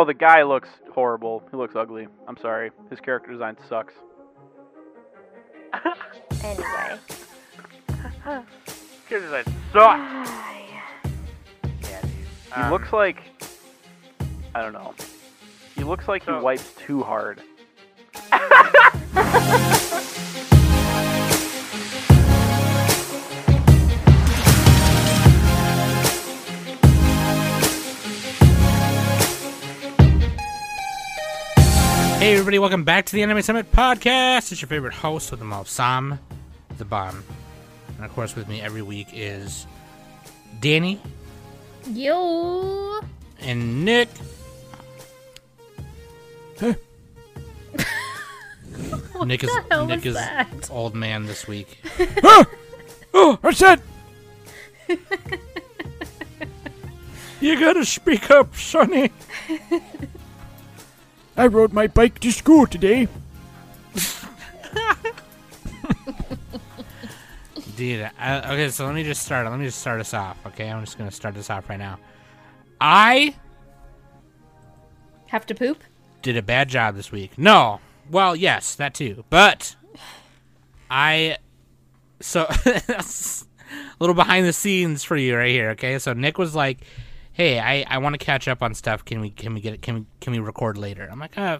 Oh, the guy looks horrible. He looks ugly. I'm sorry. His character design sucks. Anyway. Character design sucks. Yeah, dude. He Um, looks like I don't know. He looks like So- he wipes too hard. Hey everybody, welcome back to the Anime Summit Podcast. It's your favorite host with the most, Sam the Bomb. And of course with me every week is Danny Yo. and Nick. Nick is hell Nick is that? old man this week. Oh, I said. you gotta speak up, Sonny. I rode my bike to school today. Dude, I, okay, so let me just start. Let me just start us off. Okay, I'm just gonna start this off right now. I Have to poop? did a bad job this week. No. Well, yes, that too. But I so a little behind the scenes for you right here, okay? So Nick was like, "Hey, I, I want to catch up on stuff. Can we can we get it can we can we record later?" I'm like, "Uh,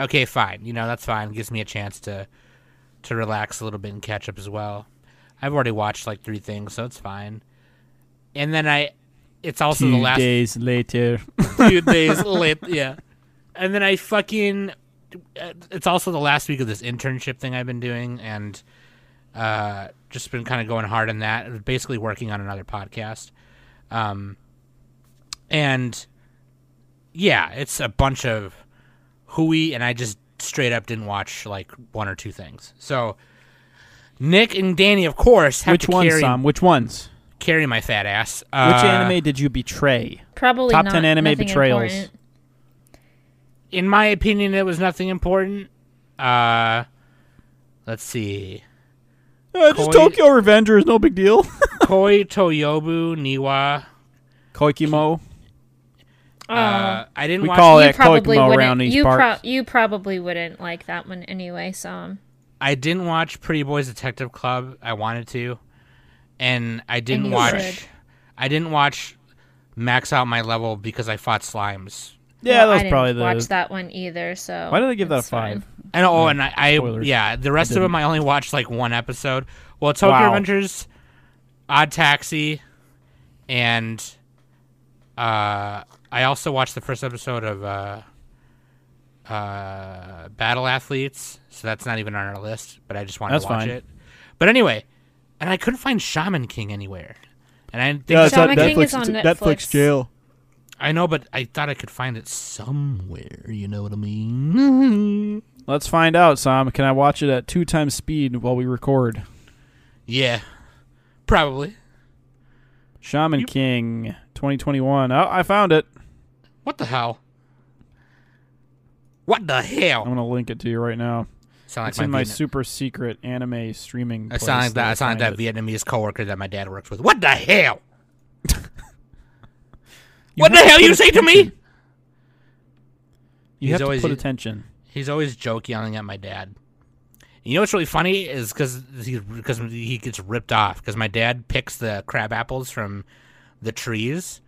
okay, fine. You know, that's fine. gives me a chance to to relax a little bit and catch up as well. I've already watched like three things, so it's fine." And then I it's also the last days later. few days late. Yeah. And then I fucking. uh, It's also the last week of this internship thing I've been doing, and uh, just been kind of going hard on that. Basically, working on another podcast. Um, and yeah, it's a bunch of hooey, and I just straight up didn't watch like one or two things. So Nick and Danny, of course, have Which to ones, carry, Sam? Which ones? carry my fat ass. Which Uh, anime did you betray? Probably Top not, 10 anime betrayals. important. in my opinion, it was nothing important. Uh, let's see. Uh, just Koi- Tokyo Revenger is no big deal. Koi Toyobu Niwa. Koikimo. Uh, I didn't We watch. call you it probably wouldn't. around these you parts. you probably wouldn't like that one anyway. So I didn't watch Pretty Boys Detective Club. I wanted to, and I didn't you watch. should. I didn't watch Max Out My Level because I fought slimes. Yeah, well, that was I didn't the. watch that one either. So Why did they give that a it's fine. five? And oh, and I, I yeah, the rest of them I only watched like one episode. Well, Tokyo Wow. Adventures, Odd Taxi, and uh, I also watched the first episode of uh, uh, Battle Athletes. So that's not even on our list, but I just wanted That's to watch fine. it. But anyway, and I couldn't find Shaman King anywhere, and I think Yeah, Shaman King Netflix, is on Netflix. Netflix jail. I know, but I thought I could find it somewhere. You know what I mean? Let's find out, Sam. Can I watch it at two times speed while we record? yeah, probably. Shaman You- King 2021. Oh, I found it. What the hell? What the hell? I'm gonna link it to you right now. sound like it's in my Vietnam- super secret anime streaming. I sound that. I sound that. Vietnamese coworker that my dad works with. What the hell? What the hell you say to me? You He's have to always- put attention. He's always joke yelling at my dad. You know what's really funny is because he because he gets ripped off because my dad picks the crab apples from the trees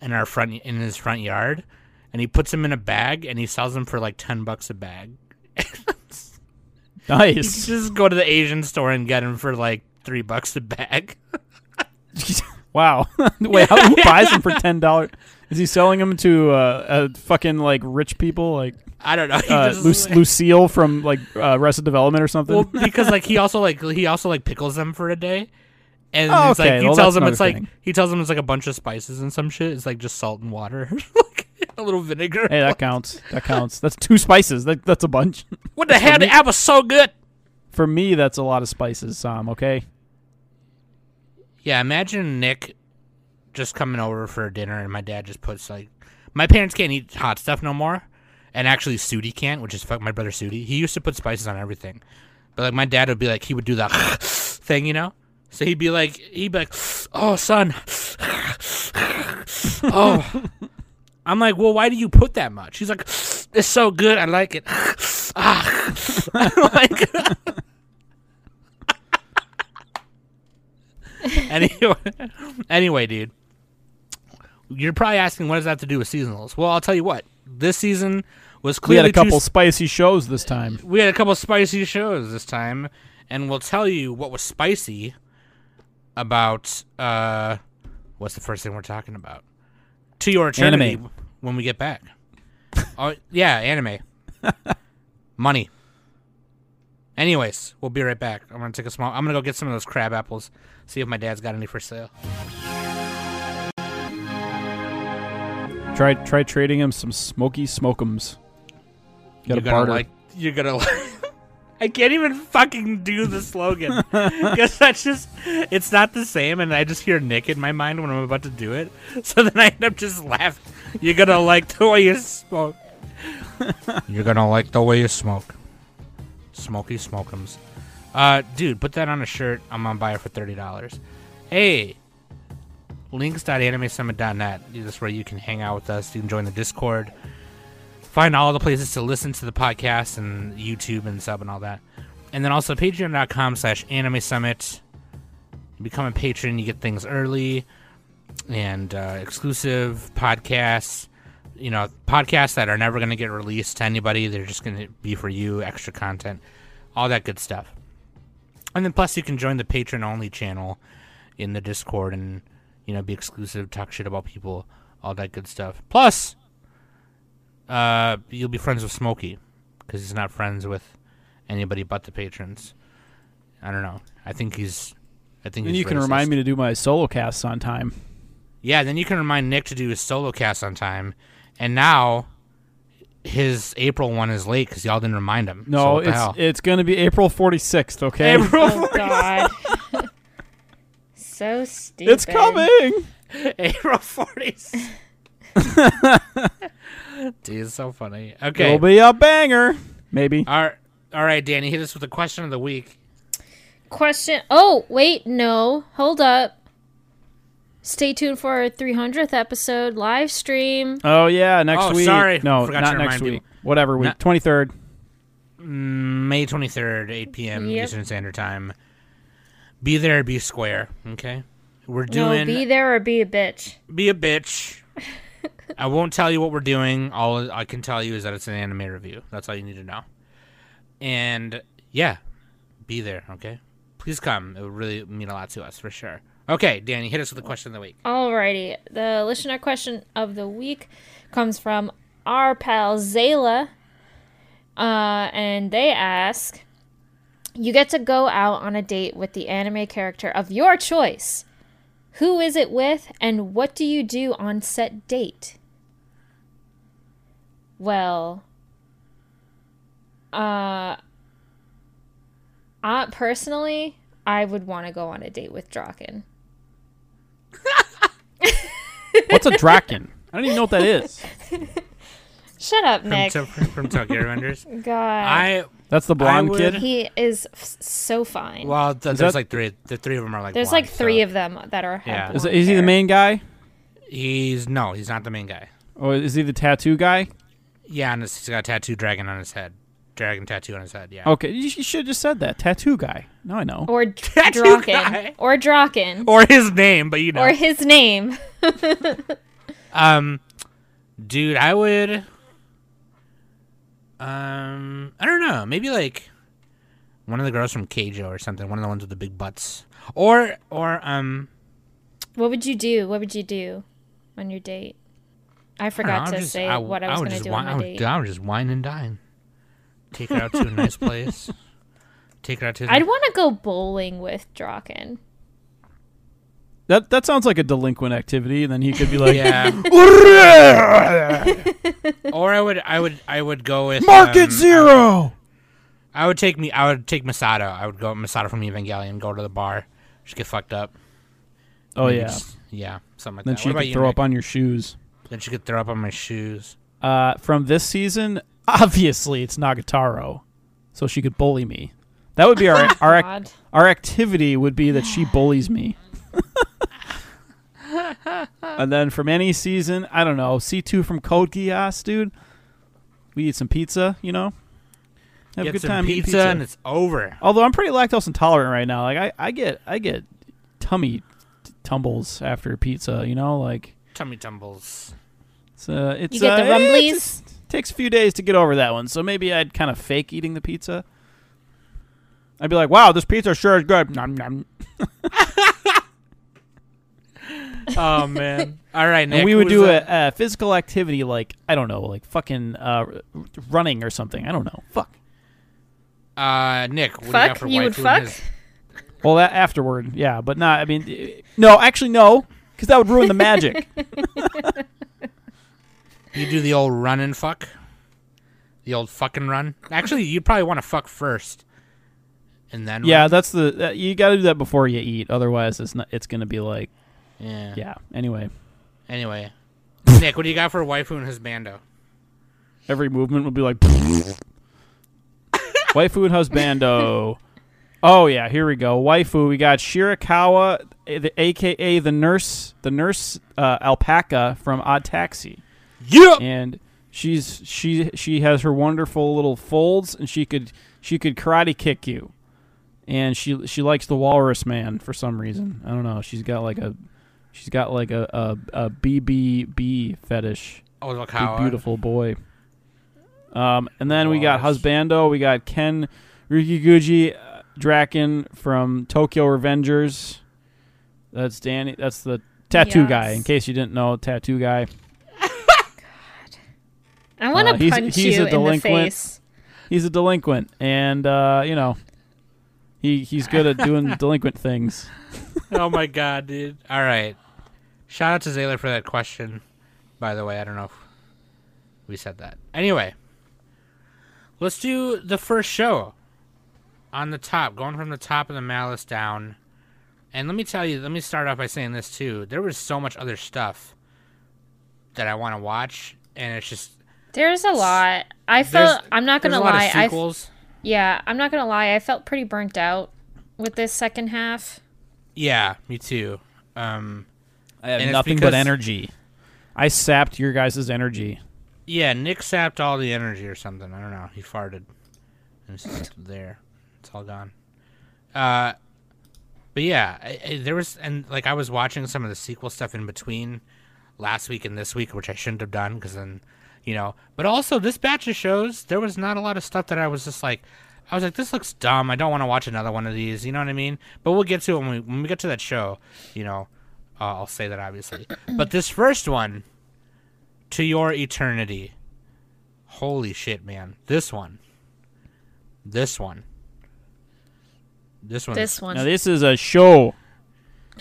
in our front in his front yard, and he puts them in a bag and he sells them for like ten bucks a bag. Nice. just go to the Asian store and get them for like three bucks a bag. wow. Wait, how, who buys them for ten dollars? Is he selling them to uh, uh, fucking like rich people, like I don't know. Uh, Lu- Lucille from like uh, Arrested Development or something? Well, because like he also like he also like pickles them for a day, and Oh, it's like he Well, tells him it's like thing. he tells him it's like a bunch of spices and some shit. It's like just salt and water, like a little vinegar. hey, that counts. That counts. That's two spices. That, that's a bunch. what the hell? That was so good. For me, that's a lot of spices, Sam. Okay. Yeah, imagine Nick just coming over for dinner, and my dad just puts like my parents can't eat hot stuff no more, and actually Sudi can't, which is fuck my brother Sudi. He used to put spices on everything, but like my dad would be like he would do that thing, you know. So he'd be like he'd be like, "Oh son, oh, I'm like, well, why do you put that much? He's like, it's so good, I like it. ah. Like, anyway, anyway, dude, you're probably asking what does that have to do with seasonals? Well, I'll tell you what. This season was We had a couple spicy shows this time. we had a couple spicy shows this time, and we'll tell you what was spicy about uh what's the first thing we're talking about? To your eternity Anime. when we get back. oh yeah, anime. Money. Anyways, we'll be right back. I'm gonna take a small I'm gonna go get some of those crab apples, see if my dad's got any for sale. Try try trading him some smoky smokums. Got you're a gonna barter. like you're gonna like I can't even fucking do the slogan because that's just it's not the same, and I just hear Nick in my mind when I'm about to do it. So then I end up just laughing. You're gonna like the way you smoke. you're gonna like the way you smoke. Smoky smokums. Uh, dude, put that on a shirt. I'm gonna buy it for thirty dollars. Hey, links.animesummit.net. This is where you can hang out with us. You can join the Discord find all the places to listen to the podcast and YouTube and sub and all that. And then also patreon.com slash anime summit. Become a patron, you get things early and uh, exclusive podcasts. You know, podcasts that are never going to get released to anybody. They're just going to be for you, extra content, all that good stuff. And then plus you can join the patron only channel in the Discord and, you know, be exclusive, talk shit about people, all that good stuff. Plus, uh, you'll be friends with Smokey because he's not friends with anybody but the patrons. I don't know. I think he's. I think And he's you can remind me to do my solo casts on time. Yeah, then you can remind Nick to do his solo cast on time, and now his April one is late because y'all didn't remind him. No, what the it's hell? it's going to be April 46th, okay? April. Oh God. so stupid. It's coming. April forties. Dude, it's so funny. Okay, It'll be a banger. Maybe. all right, all right, Danny, hit us with the question of the week. Question. Oh wait, no. Hold up. Stay tuned for our 300th episode live stream. Oh yeah, next Oh, week. sorry. No, Forgot not next remind week. Whatever week. Not- 23rd. Mm, May 23rd, 8 p.m. Yep. Eastern Standard Time. Be there, be square. Okay, we're doing. No, be there or be a bitch. be a bitch. I won't tell you what we're doing. All I can tell you is that it's an anime review. That's all you need to know. And yeah, be there. Okay, please come. It would really mean a lot to us for sure. Okay, Danny, hit us with the question of the week. Alrighty. The listener question of the week comes from our pal Zayla. Uh, and they ask You get to go out on a date with the anime character of your choice. Who is it with, and what do you do on set date? Well, uh, I personally, I would want to go on a date with Draken. What's a Draken? I don't even know what that is. Shut up, From, Nick. to- from Tokyo Revengers. God. I That's the blonde would- kid. he is f- so fine. well, th- there's that- like three. The three of them are like. There's blonde, like three so- of them that are. have Yeah. Is, is he the main guy? He's no, he's not the main guy. Or is he the tattoo guy? Yeah, and he's got a tattoo dragon on his head. Dragon tattoo on his head. Yeah. Okay, you, you should have just said that. Tattoo guy. Now I know. Or Tattoo Draken. guy. Or Draken. Or his name, but you know. Or his name. Um, dude, I would. Um, I don't know. Maybe like one of the girls from Keijo or something. One of the ones with the big butts. Or or um, What would you do? What would you do on your date? I I forgot know, to just- say I, what I I was going to do wine, on I my would, date. I would just wine and dine. Take her out to a nice place. Take her out to. The, I'd want to go bowling with Draken. That that sounds like a delinquent activity. Then he could be like, yeah. or I would, I would, I would go with Market um, Zero. I would take me. I would take Misato. I would go Misato from Evangelion. Go to the bar, just get fucked up. Oh Maybe yeah. just- yeah, something like Then that. she what about could you, throw Nick? up on your shoes. Then she could throw up on my shoes. Uh, from this season, obviously it's Nagatoro, so she could bully me. That would be our our ac- our activity would be that she bullies me. and then from any season, I don't know, C2 from Code Geass, dude. We eat some pizza, you know? Have Get a good some time eating pizza, and it's over. Although I'm pretty lactose intolerant right now. Like I, I get I get tummy t- tumbles after pizza, you know, like Tummy tumbles. It's uh it's You get the uh, rumblies? it's- takes a few days to get over that one. So maybe I'd kind of fake eating the pizza. I'd be like, "Wow, this pizza sure is good." Nom, nom. Oh man! All right, Nick. and we would do a, a physical activity like I don't know, like fucking uh, running or something. I don't know. Fuck. Uh, Nick. What do you got Fuck? for You would fuck? his- Well, that afterward, yeah, but not. I mean, no, actually, no, because that would ruin the magic. You do the old run and fuck. The old fucking run. Actually, you'd probably want to fuck first, and then yeah, run. that's the uh, you got to do that before you eat. Otherwise, it's not. It's gonna be like, yeah. yeah. Anyway, Anyway, Nick, what do you got for waifu and husbando? every movement would be like, waifu and husbando. Oh yeah, here we go. Waifu, we got Shirakawa, eh, the, aka the nurse, the nurse uh, alpaca from Odd Taxi. Yeah. and she's she she has her wonderful little folds and she could she could karate kick you. And she she likes the walrus man for some reason. I don't know. She's got like a she's got like a a, a bbb fetish. Oh, look big how beautiful boy. Um and then we got husbando. We got ken ryuguji uh, draken from tokyo revengers. That's danny that's the tattoo guy in case you didn't know tattoo guy I want to Uh, he's- punch he's you a in the delinquent. face. he's a delinquent, and uh, you know, he he's good at doing delinquent things. oh my god, dude. All right. Shout out to Zayler for that question. By the way, I don't know if we said that. Anyway, let's do the first show on the top, going from the top of the malice down. And let me tell you, let me start off by saying this too. There was so much other stuff that I want to watch, and it's just There's a lot. I there's- felt. I'm not gonna a lot lie. of I sequels. yeah. I'm not gonna lie. I felt pretty burnt out with this second half. yeah, me too. Um, I have And it's nothing but energy. I sapped your guys' energy. Yeah, Nick sapped all the energy or something. I don't know. He farted. And it's just there. It's all gone. Uh, but yeah, I, I, there was and like I was watching some of the sequel stuff in between last week and this week, which I shouldn't have done because then, you know. But also this batch of shows, there was not a lot of stuff that I was just like, I was like, this looks dumb. I don't want to watch another one of these. You know what I mean? But we'll get to it when we when we get to that show. You know, uh, I'll say that obviously. but this first one, to your eternity. Holy shit, man! This one, this one, this one. This one. Now this is a show.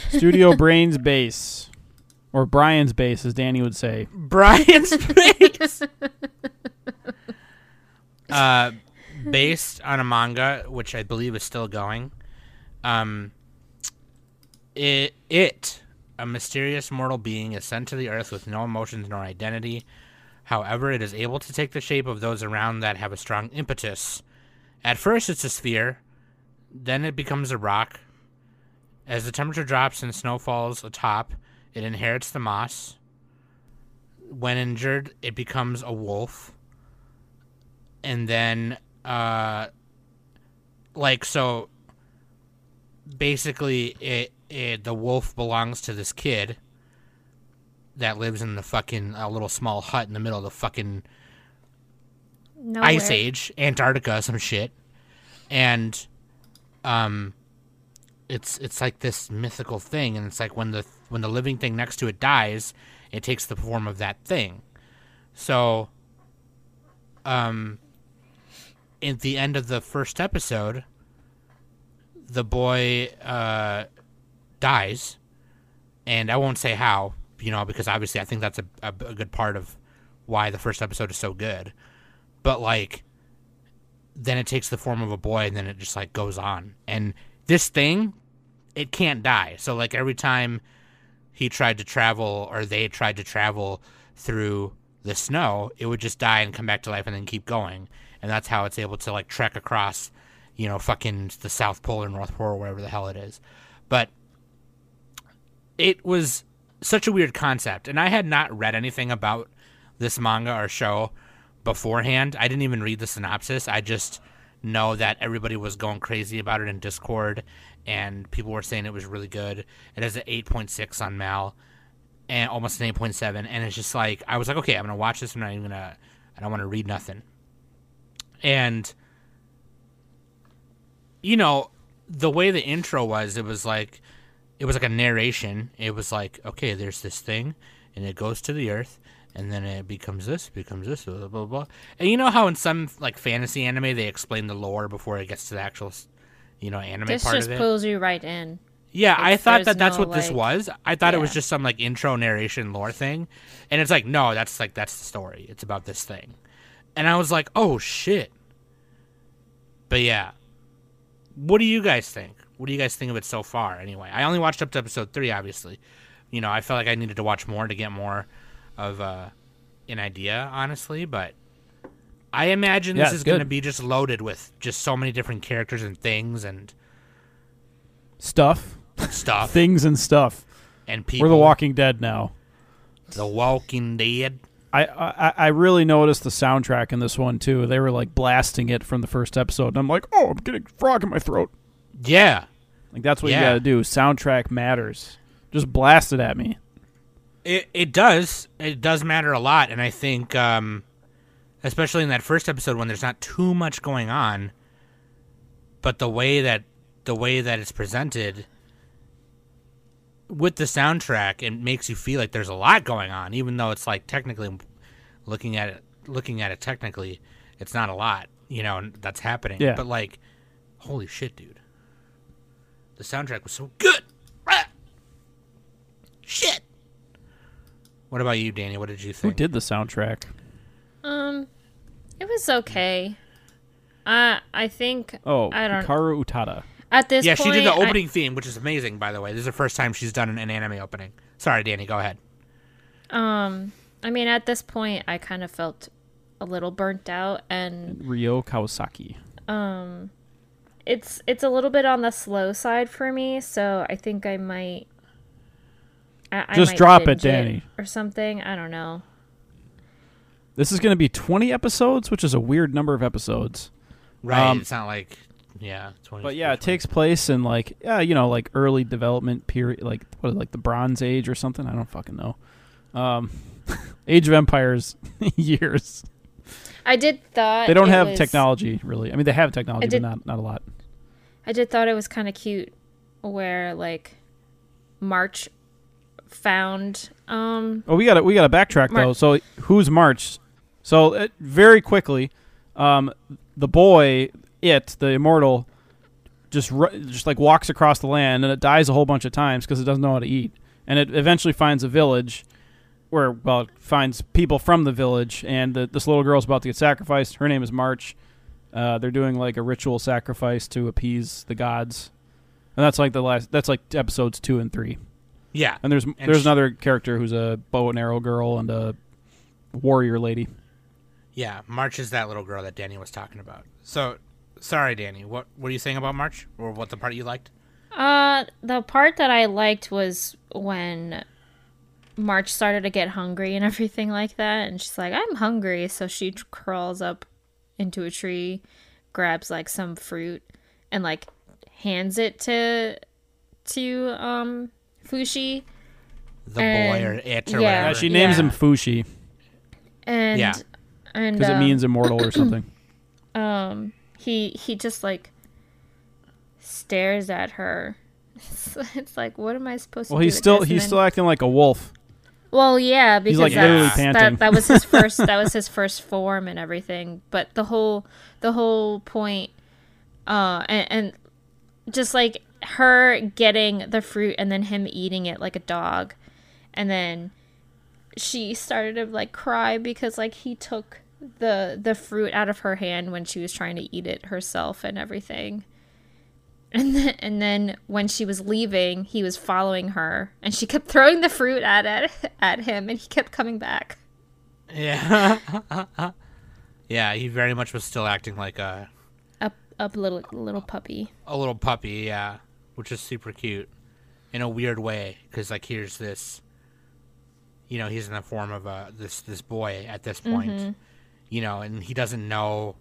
Studio Brain's Base, or Brian's base, as Danny would say. Brian's base. uh, based on a manga, which I believe is still going. Um, it, it, a mysterious mortal being, is sent to the earth with no emotions nor identity. However, it is able to take the shape of those around that have a strong impetus. At first, it's a sphere, then it becomes a rock. As the temperature drops and snow falls atop, it inherits the moss. When injured, it becomes a wolf. And then, uh, like, so basically, it, it the wolf belongs to this kid that lives in the fucking a little small hut in the middle of the fucking Nowhere. ice age, Antarctica, some shit, and um, it's it's like this mythical thing, and it's like when the when the living thing next to it dies, it takes the form of that thing. So, um, at the end of the first episode, the boy uh dies, and I won't say how, you know, because obviously I think that's a, a, a good part of why the first episode is so good but like then it takes the form of a boy and then it just like goes on and this thing it can't die so like every time he tried to travel or they tried to travel through the snow it would just die and come back to life and then keep going and that's how it's able to like trek across you know fucking the south pole or north pole or wherever the hell it is but it was such a weird concept. And I had not read anything about this manga or show beforehand. I didn't even read the synopsis. I just know that everybody was going crazy about it in Discord, and people were saying it was really good. It has an 8.6 on Mal, and almost an 8.7. And it's just like I was like, okay, I'm gonna watch this. I'm not even gonna. I don't want to read nothing. And you know, the way the intro was, it was like it was like a narration. It was like, okay, there's this thing, and it goes to the earth, and then it becomes this, becomes this, blah blah blah. blah. And you know how in some like fantasy anime they explain the lore before it gets to the actual, you know, anime This part just of it. pulls you right in. Yeah, I thought that that's no, what this was. I thought it was just some like intro narration lore thing, and it's like no, that's like that's the story. It's about this thing, and I was like, oh shit. But yeah, what do you guys think? What do you guys think of it so far? Anyway, I only watched up to episode three. Obviously, you know, I felt like I needed to watch more to get more of uh, an idea, honestly. But I imagine Yeah, this is going to be just loaded with just so many different characters and things and Stuff, stuff things, and stuff. and people. We're the Walking Dead now. The Walking Dead. I, I I really noticed the soundtrack in this one too. They were like blasting it from the first episode, and I'm like, oh, I'm getting a frog in my throat. Yeah, Like that's what you got to do. Soundtrack matters. Just blast it at me. it it does. It does matter a lot, and I think, um, especially in that first episode when there's not too much going on, but the way that the way that it's presented with the soundtrack, it makes you feel like there's a lot going on, even though it's like technically looking at it, looking at it technically, it's not a lot, you know, that's happening. Yeah. But like, holy shit, dude, the soundtrack was so good. Ah! Shit. What about you, Danny? What did you think Who did the soundtrack? Um, it was okay. I I think. Oh, I don't. Hikaru Utada. At this yeah, point, she did the I- opening theme, which is amazing, by the way. This is the first time she's done an, an anime opening. Sorry, Danny, go ahead. um, I mean, at this point, I kind of felt a little burnt out, and Ryo Kawasaki. um, it's it's a little bit on the slow side for me. So I think I might. I, I Just might drop it, binge Danny. or something. I don't know. This is going to be 20 episodes, which is a weird number of episodes. Right, Um, it's not like, yeah, 20, But yeah, it takes place in like yeah, you know, like early development period, like what, like the Bronze Age or something. I don't fucking know. Um, Age of Empires years. I did thought They don't it have was- technology really. I mean, they have technology, did- but not not a lot. I did thought it was kind of cute where like March found um Oh, we got to we got to backtrack Mar- though. So who's March? So uh, very quickly, um, the boy, it the immortal, just just like walks across the land and it dies a whole bunch of times because it doesn't know how to eat, and it eventually finds a village, where well it finds people from the village, and the, this little girl's about to get sacrificed. Her name is March. Uh, they're doing like a ritual sacrifice to appease the gods, and that's like the last. That's like episodes two and three. yeah, And there's there's sh- another character who's a bow and arrow girl and a warrior lady. Yeah. March is that little girl that Danny was talking about. So, sorry, Danny. What what are you saying about March, or what the part you liked? uh the part that I liked was when March started to get hungry and everything like that and she's like I'm hungry so she t- crawls up into a tree grabs like some fruit and like hands it to to um Fushi The boy or it or yeah. Yeah, whatever. she names Yeah. him Fushi and Yeah. And because it um, means immortal or something. um he he just like stares at her it's, it's like what am i supposed Well, to do he's still? He's then- still acting like a wolf. well yeah because like, that, that was his first that was his first form and everything but the whole the whole point uh and, and just like her getting the fruit and then him eating it like a dog and then she started to like cry because like he took the the fruit out of her hand when she was trying to eat it herself and everything and then, and then when she was leaving he was following her and she kept throwing the fruit at at, at him and he kept coming back Yeah, yeah. He very much was still acting like a up up little little puppy a little puppy. Yeah, which is super cute in a weird way because like here's this you know, he's in the form of a this this boy at this point, mm-hmm. you know, and he doesn't know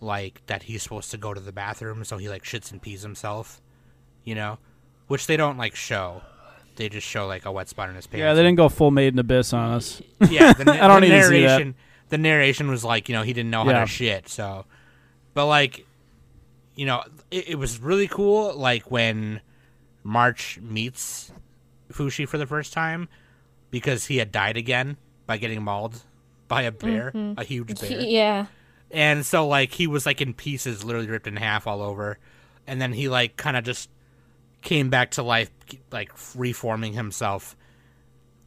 like that he's supposed to go to the bathroom, so he like shits and pees himself, you know, which they don't like show. They just show like a wet spot in his pants. Yeah, they didn't go full Made in Abyss on us. yeah, the, I don't the need to see that. narration. The narration was like, you know, he didn't know how Yeah. to shit. So, but like, you know, it, it was really cool. Like when March meets Fushi for the first time because he had died again by getting mauled by a bear, mm-hmm. a huge bear. Yeah. And so like he was like in pieces, literally ripped in half all over, and then he like kind of just came back to life, like reforming himself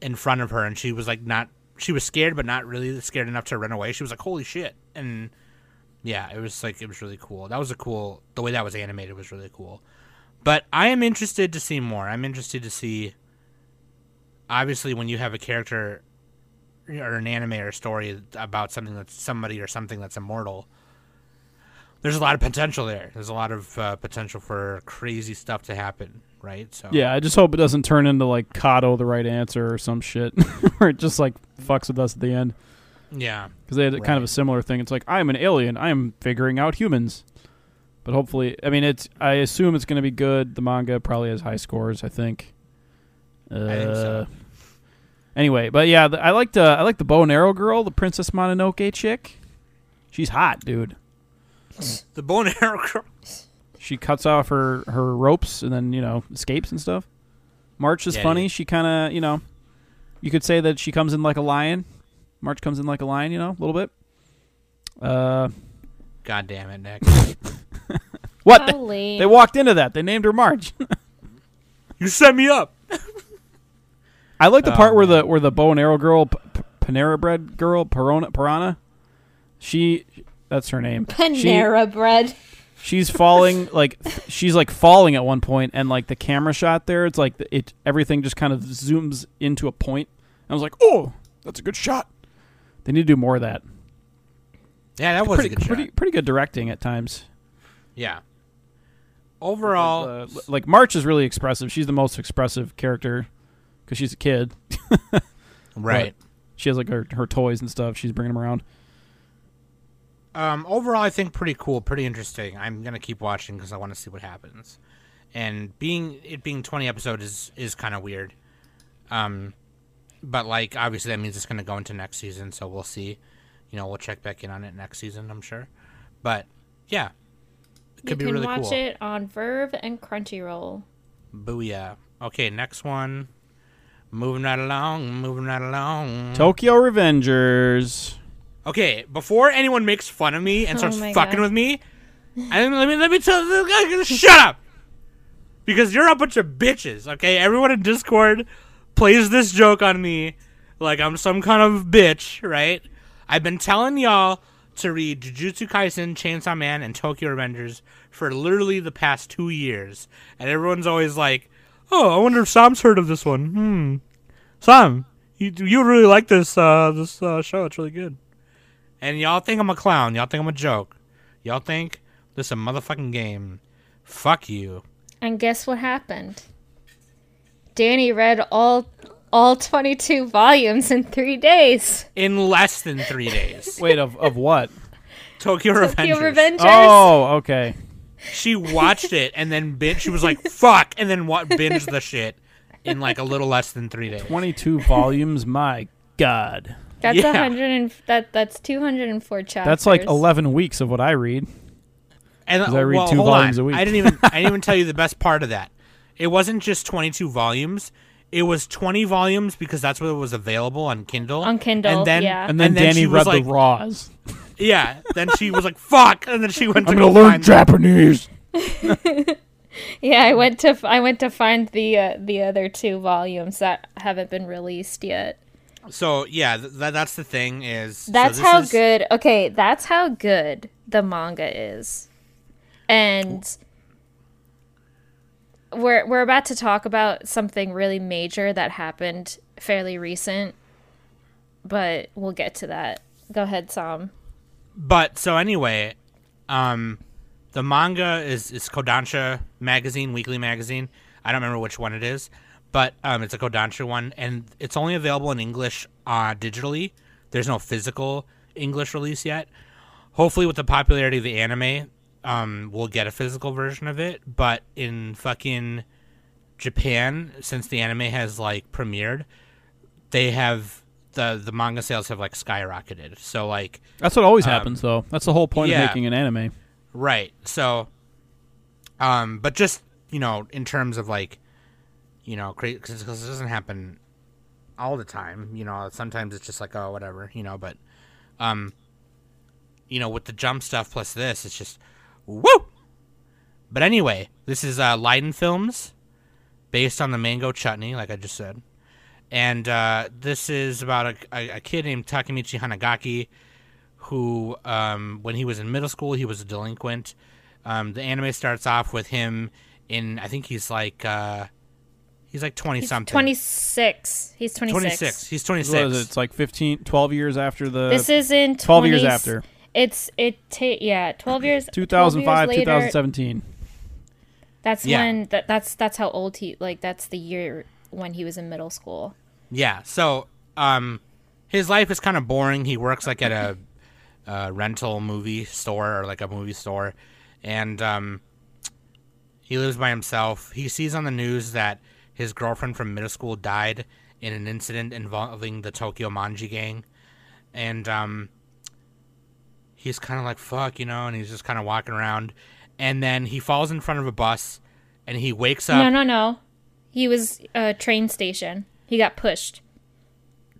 in front of her, and she was like not, she was scared, but not really scared enough to run away. She was like, "Holy shit!" And yeah, it was like it was really cool. That was a cool. The way that was animated was really cool. But I am interested to see more. I'm interested to see. Obviously, when you have a character or an anime or a story about something that's somebody or something that's immortal, there's a lot of potential there. There's a lot of uh, potential for crazy stuff to happen, right? So Yeah, I just hope it doesn't turn into like Kado the right answer or some shit, or it just like fucks with us at the end. yeah, Because they had kind of a similar thing. It's like I'm an alien. I am figuring out humans. But hopefully, I mean, it's. I assume it's going to be good. The manga probably has high scores. I think. Uh, I think so. Anyway, but yeah, the, I like the I like the bow and arrow girl, the Princess Mononoke chick. She's hot, dude. the bow and arrow. Girl. She cuts off her her ropes and then you know escapes and stuff. March is Yeah, funny. yeah. She kind of you know, you could say that she comes in like a lion. March comes in like a lion, you know, a little bit. Uh, God damn it, Nick! what? They, they walked into that. They named her March. you set me up. I like the part where the where the bow and arrow girl, P- P- Panera Bread girl, Piranha, Piranha. She, that's her name. She- Panera bread. she's falling like she's like falling at one point and like the camera shot there it's like it everything just kind of zooms into a point i was like oh that's a good shot they need to do more of that Yeah, that was pretty, a good pretty, shot. pretty good directing at times Yeah. Overall, Uh, like march is really expressive she's the most expressive character because she's a kid right. she has like her, her toys and stuff she's bringing them around Um, overall, I think pretty cool, pretty interesting. I'm gonna keep watching because I want to see what happens. And being it being 20 episodes is is kind of weird. Um, but like obviously that means it's gonna go into next season, so we'll see. You know, we'll check back in on it next season, I'm sure. But yeah, it You be can really watch cool. it on VRV and Crunchyroll. Booyah. Okay, next one. Moving right along, moving right along. tokyo revengers Okay, before anyone makes fun of me and Oh starts my fucking God. with me, and let me let me tell this guy, shut up, because you're a bunch of bitches. Okay, everyone in Discord plays this joke on me like I'm some kind of bitch, right? I've been telling y'all to read Jujutsu Kaisen, Chainsaw Man, and Tokyo Revengers for literally the past two years, and everyone's always like, "Oh, I wonder if Sam's heard of this one." Hmm, Sam, you you really like this uh, this uh, show? It's really good. And y'all think I'm a clown. Y'all think I'm a joke. Y'all think this is a motherfucking game. Fuck you. And guess what happened? Danny read all all 22 volumes in 3 days. In less than three days. wait of, of what Tokyo Revengers. Tokyo Revengers. oh okay She watched it and then binge. She was like, fuck. And then what binged the shit in like a little less than three days. 22 volumes my god That's Yeah. a 100 and that that's 204 chapters. that's like 11 weeks of what i read And 'Cause I read well, two hold volumes on. a week. I didn't even I didn't even tell you the best part of that. It wasn't just 22 volumes. It was 20 volumes because that's what was available on Kindle. On Kindle, And then, yeah. and then, Danny she was read like, the raws Yeah. Then she was like, "Fuck!" And then she went i'm go gonna learn find japanese Yeah, I went to I went to find the uh, the other two volumes that haven't been released yet. So yeah, th- that that's the thing is. so That's this how is- good. Okay, that's how good the manga is. And we're we're about to talk about something really major that happened fairly recent, but we'll get to that. Go ahead, Sam. But so anyway, um, the manga is is Kodansha magazine, weekly magazine. I don't remember which one it is, but um, it's a Kodansha one, and it's only available in English uh, digitally. There's no physical English release yet. Hopefully, with the popularity of the anime, um, we'll get a physical version of it. But in fucking Japan, since the anime has like premiered, they have the the manga sales have like skyrocketed. So like That's what always Um, happens, though. That's the whole point yeah. of making an anime. Right. So, um, but just you know, in terms of like, you know, because it doesn't happen all the time. You know, sometimes it's just like, oh, whatever. You know, but, um, you know, with the jump stuff plus this, it's just, woo. But anyway, this is uh, Liden Films, based on the Mango Chutney, like I just said, and uh, this is about a, a, a kid named Takemichi Hanagaki who, um, when he was in middle school, he was a delinquent. Um, the anime starts off with him in, I think he's like, uh, he's like twenty He's something. 26. He's 26. 26. He's What twenty is six. it? It's like 15, 12 years after the. This is in 12 years after. It's it ta- yeah, 12 years 12 years 2005, later, 2017. That's Yeah. when that that's that's how old he like that's the year when he was in middle school. Yeah. So, um, his life is kind of boring. He works like at a, uh rental movie store or like a movie store, and um, he lives by himself. He sees on the news that his girlfriend from middle school died in an incident involving the Tokyo Manji gang, and um, he's kind of like fuck, you know, and he's just kind of walking around, and then he falls in front of a bus, and he wakes up. no, no, no. He was a train station. He got pushed.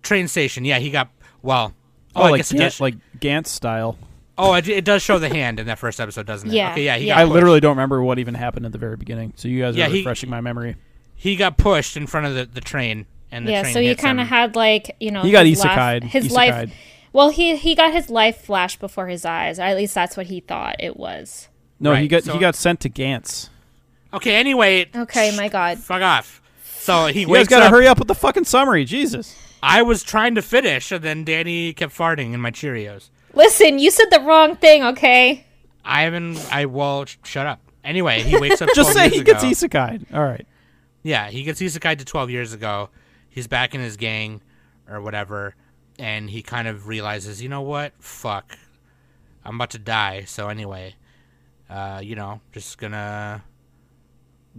train station. Yeah, he got well. Oh, I oh, like, guess Gant, like Gantz style. oh, it, it does show the hand in that first episode, doesn't it? Yeah, Okay, yeah, he yeah. got I literally don't remember what even happened at the very beginning. So you guys Yeah, are he- refreshing my memory. he got pushed in front of the, the train, and the yeah, train so he kind of had like, you know, He got his life- isekai'd. His isekai'd. life Well, he he got his life flashed before his eyes, or at least that's what he thought it was. No, he got so- he got sent to Gantz. Okay, anyway, Okay, my god. fuck off. So he You guys gotta up. hurry up with the fucking summary, Jesus. I was trying to finish, and then Danny kept farting in my Cheerios. Listen, you said the wrong thing, okay? I haven't. I well, sh- shut up. Anyway, he wakes up. Just 12 say years he ago. gets isekai'd. All right. Yeah, he gets isekai to 12 years ago. He's back in his gang or whatever, and he kind of realizes, you know what? Fuck. I'm about to die. So anyway, uh, you know, just gonna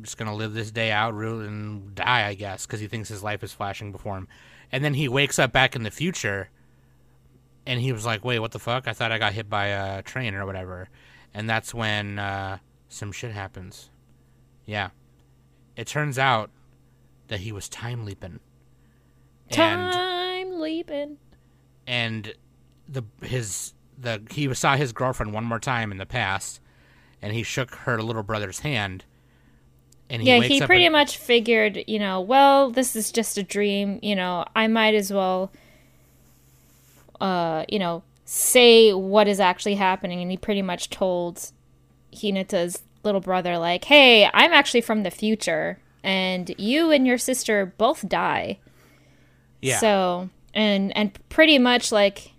just gonna live this day out and die, I guess, because he thinks his life is flashing before him. And then he wakes up back in the future, and he was like, "Wait, what the fuck? I thought I got hit by a train or whatever." And that's when uh, some shit happens. Yeah it turns out that he was time leaping. And Time leaping. and the his the he saw his girlfriend one more time in the past, and he shook her little brother's hand. And he yeah, he pretty and- much figured, you know, well, this is just a dream. You know, I might as well, uh, you know, say what is actually happening. And he pretty much told Hinata's little brother, like, hey, I'm actually from the future, and you and your sister both die. yeah So, and and pretty much like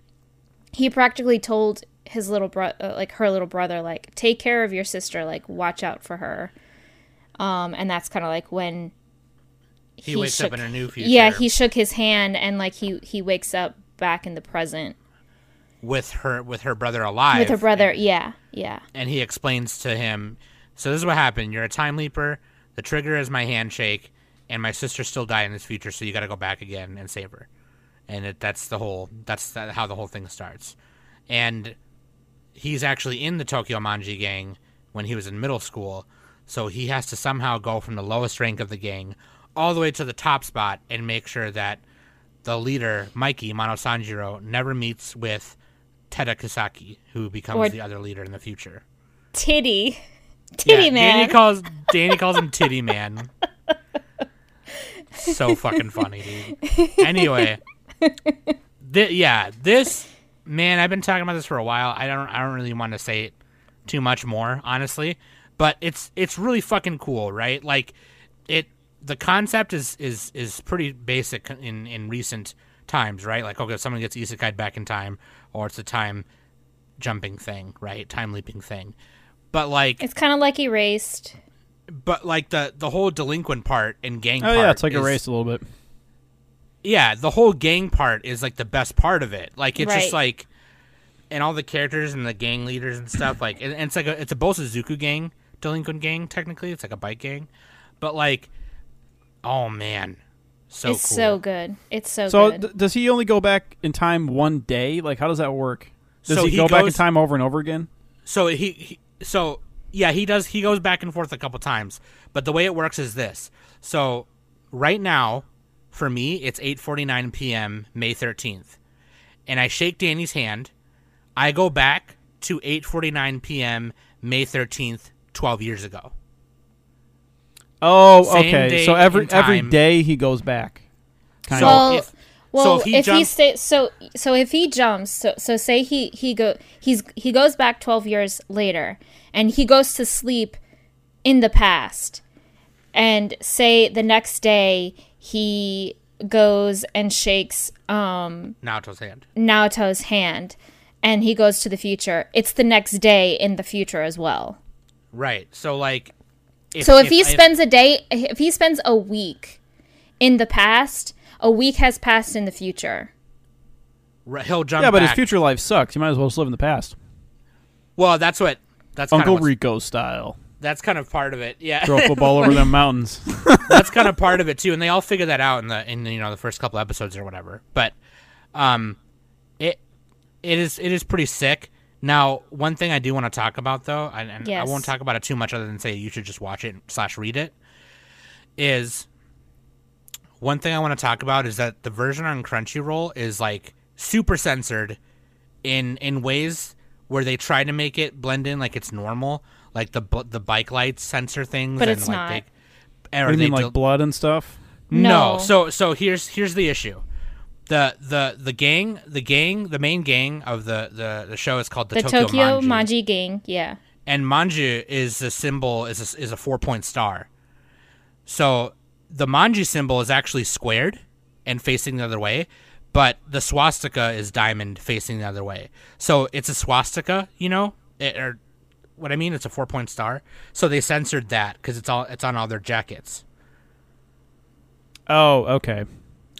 he practically told his little brother, uh, like her little brother, like take care of your sister, like watch out for her. Um, and that's kind of like when he, wakes shook, up in a new future. Yeah, he shook his hand, and like he he wakes up back in the present with her with her brother alive with her brother. Yeah, yeah. and he explains to him so this is what happened you're a time leaper the trigger is my handshake and my sister still died in this future so you got to go back again and save her and it, that's the whole that's the, how the whole thing starts and he's actually in the tokyo manji gang when he was in middle school so he has to somehow go from the lowest rank of the gang all the way to the top spot and make sure that the leader mikey mano sanjiro never meets with Tetta Kisaki, who becomes Or- the other leader in the future. Titty, titty yeah, man. Danny calls Danny calls him Titty Man. so fucking funny, dude. Anyway, thi- yeah, this man, I've been talking about this for a while. I don't, I don't really want to say it too much more, honestly, but it's it's really fucking cool, right? Like it, the concept is is is pretty basic in in recent times, right? Like okay, someone gets isekai back in time, or it's a time jumping thing, right? Time leaping thing. But like it's kind of like erased. but like the the whole delinquent part and gang. Oh part yeah, it's like a is- race a little bit. Yeah, the whole gang part is like the best part of it. Like it's just like, and all the characters and the gang leaders and stuff. Like, and, and it's like a it's a Bosozoku gang, delinquent gang. Technically, it's like a bike gang, but like, oh man, so it's cool. so good. It's so, So good. th- does he only go back in time one day? Like how does that work? Does So he, he go back in time over and over again? So he, he so yeah, he does he goes back and forth a couple times. But the way it works is this. So right now, for me, it's 8:49 p.m. May 13th. And I shake Danny's hand. I go back to 8:49 p.m. May 13th 12 years ago. Oh, Same okay. So every and every time. day he goes back. Kind So of. well, if- well, so if he if he jumps- stay, so so if he jumps, so so say he he go he's he goes back twelve years later, and he goes to sleep in the past, and say the next day he goes and shakes um Naoto's hand. Naoto's hand, and he goes to the future. It's the next day in the future as well. Right. So like if, so if, he spends a day, if he spends a week in the past, a week has passed in the future. Right, he'll jump yeah, but his future life sucks. You might as well just live in the past. Well, that's what that's Uncle Rico style. that's kind of part of it. Yeah. Throw a football over them mountains. that's kind of part of it too, and they all figure that out in the in you know the first couple episodes or whatever. But um, it it is it is pretty sick. Now, one thing I do want to talk about though, and, and I won't talk about it too much other than say you should just watch it slash read it. Is one thing I want to talk about is that the version on Crunchyroll is like super censored in in ways where they try to make it blend in like it's normal, like the the bike lights censor things, But and it's like not. they. Or what do you they mean, like del- blood and stuff? no. No. So so here's here's the issue. The the the gang the gang the main gang of the the, the show is called the, The Tokyo, Tokyo Manji. Manji gang, yeah. and Manji is a symbol is a, is a four point star. So the Manji symbol is actually squared and facing the other way, but the swastika is diamond facing the other way. So it's a swastika, you know, it, or what I mean. It's a four point star. So they censored that because it's all it's on all their jackets. Oh, okay.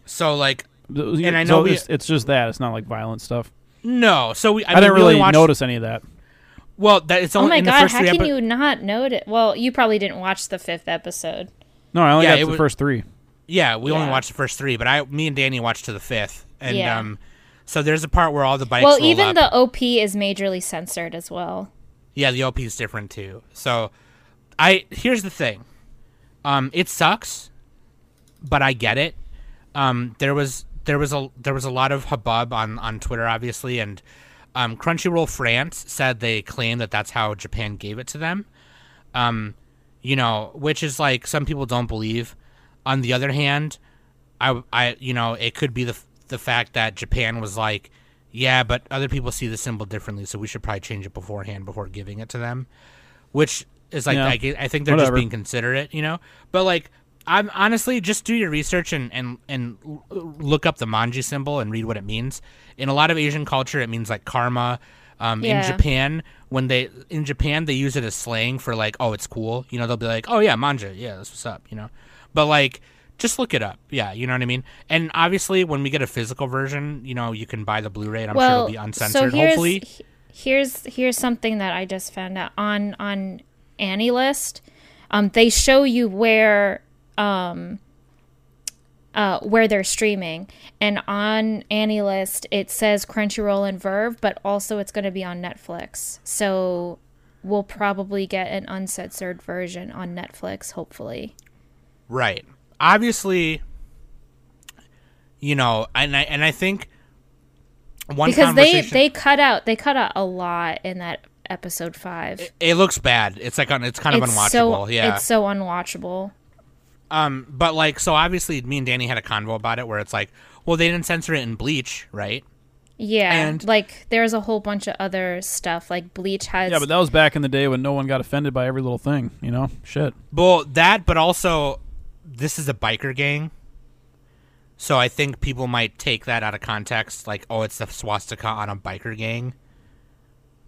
So like And I know so we- it's, it's just that. It's not like violent stuff. no, so we I, I, mean, didn't we only really watched- notice any of that. Well, that it's Oh only my in the god, first how can epi- you not note it? Well, you probably didn't watch the fifth episode. No, I only Yeah, got the was- first three. Yeah, we only watched the first three, but I, me and Danny watched to the fifth, and Yeah. um, so there's a part where all the bikes. well, roll even up. the OP is majorly censored as well. yeah, the OP is different too. So, I here's the thing, um, it sucks, but I get it. Um, there was there was a there was a lot of hubbub on on Twitter, obviously, and um, Crunchyroll France said they claim that that's how Japan gave it to them. Um, you know, which is like some people don't believe. On the other hand, I, I, you know, it could be the the fact that Japan was like, yeah, but other people see the symbol differently, so we should probably change it beforehand before giving it to them, which is like Yeah. I, I think they're Whatever. just being considerate, you know. But like, I'm honestly just do your research and and and look up the manji symbol and read what it means. In a lot of Asian culture, it means like karma. Um, Yeah. In Japan, when they in Japan they use it as slang for like, oh, it's cool. You know, they'll be like, oh yeah, manja, yeah, that's what's up. You know, but like, just look it up. Yeah, you know what I mean. And obviously, when we get a physical version, you know, you can buy the Blu-ray, and I'm well, sure it'll be uncensored. so here's hopefully, he- here's here's something that I just found out on on AniList. Um, they show you where um uh, where they're streaming, and on AniList it says Crunchyroll and VRV, but also it's going to be on Netflix. So we'll probably get an uncensored version on Netflix, hopefully. right? Obviously, you know, and I and I think one because they conversation. they cut out they cut out a lot in that episode five. it looks bad. It's like on. It's kind of it's unwatchable. so yeah. it's so unwatchable. Um, but like, so obviously, me and Danny had a convo about it where it's like, well, they didn't censor it in Bleach, right? Yeah, And- like there's a whole bunch of other stuff. Like Bleach has. Yeah, but that was back in the day when no one got offended by every little thing. You know, shit. Well, that, but also, this is a biker gang. So I think people might take that out of context, like, oh, it's the swastika on a biker gang,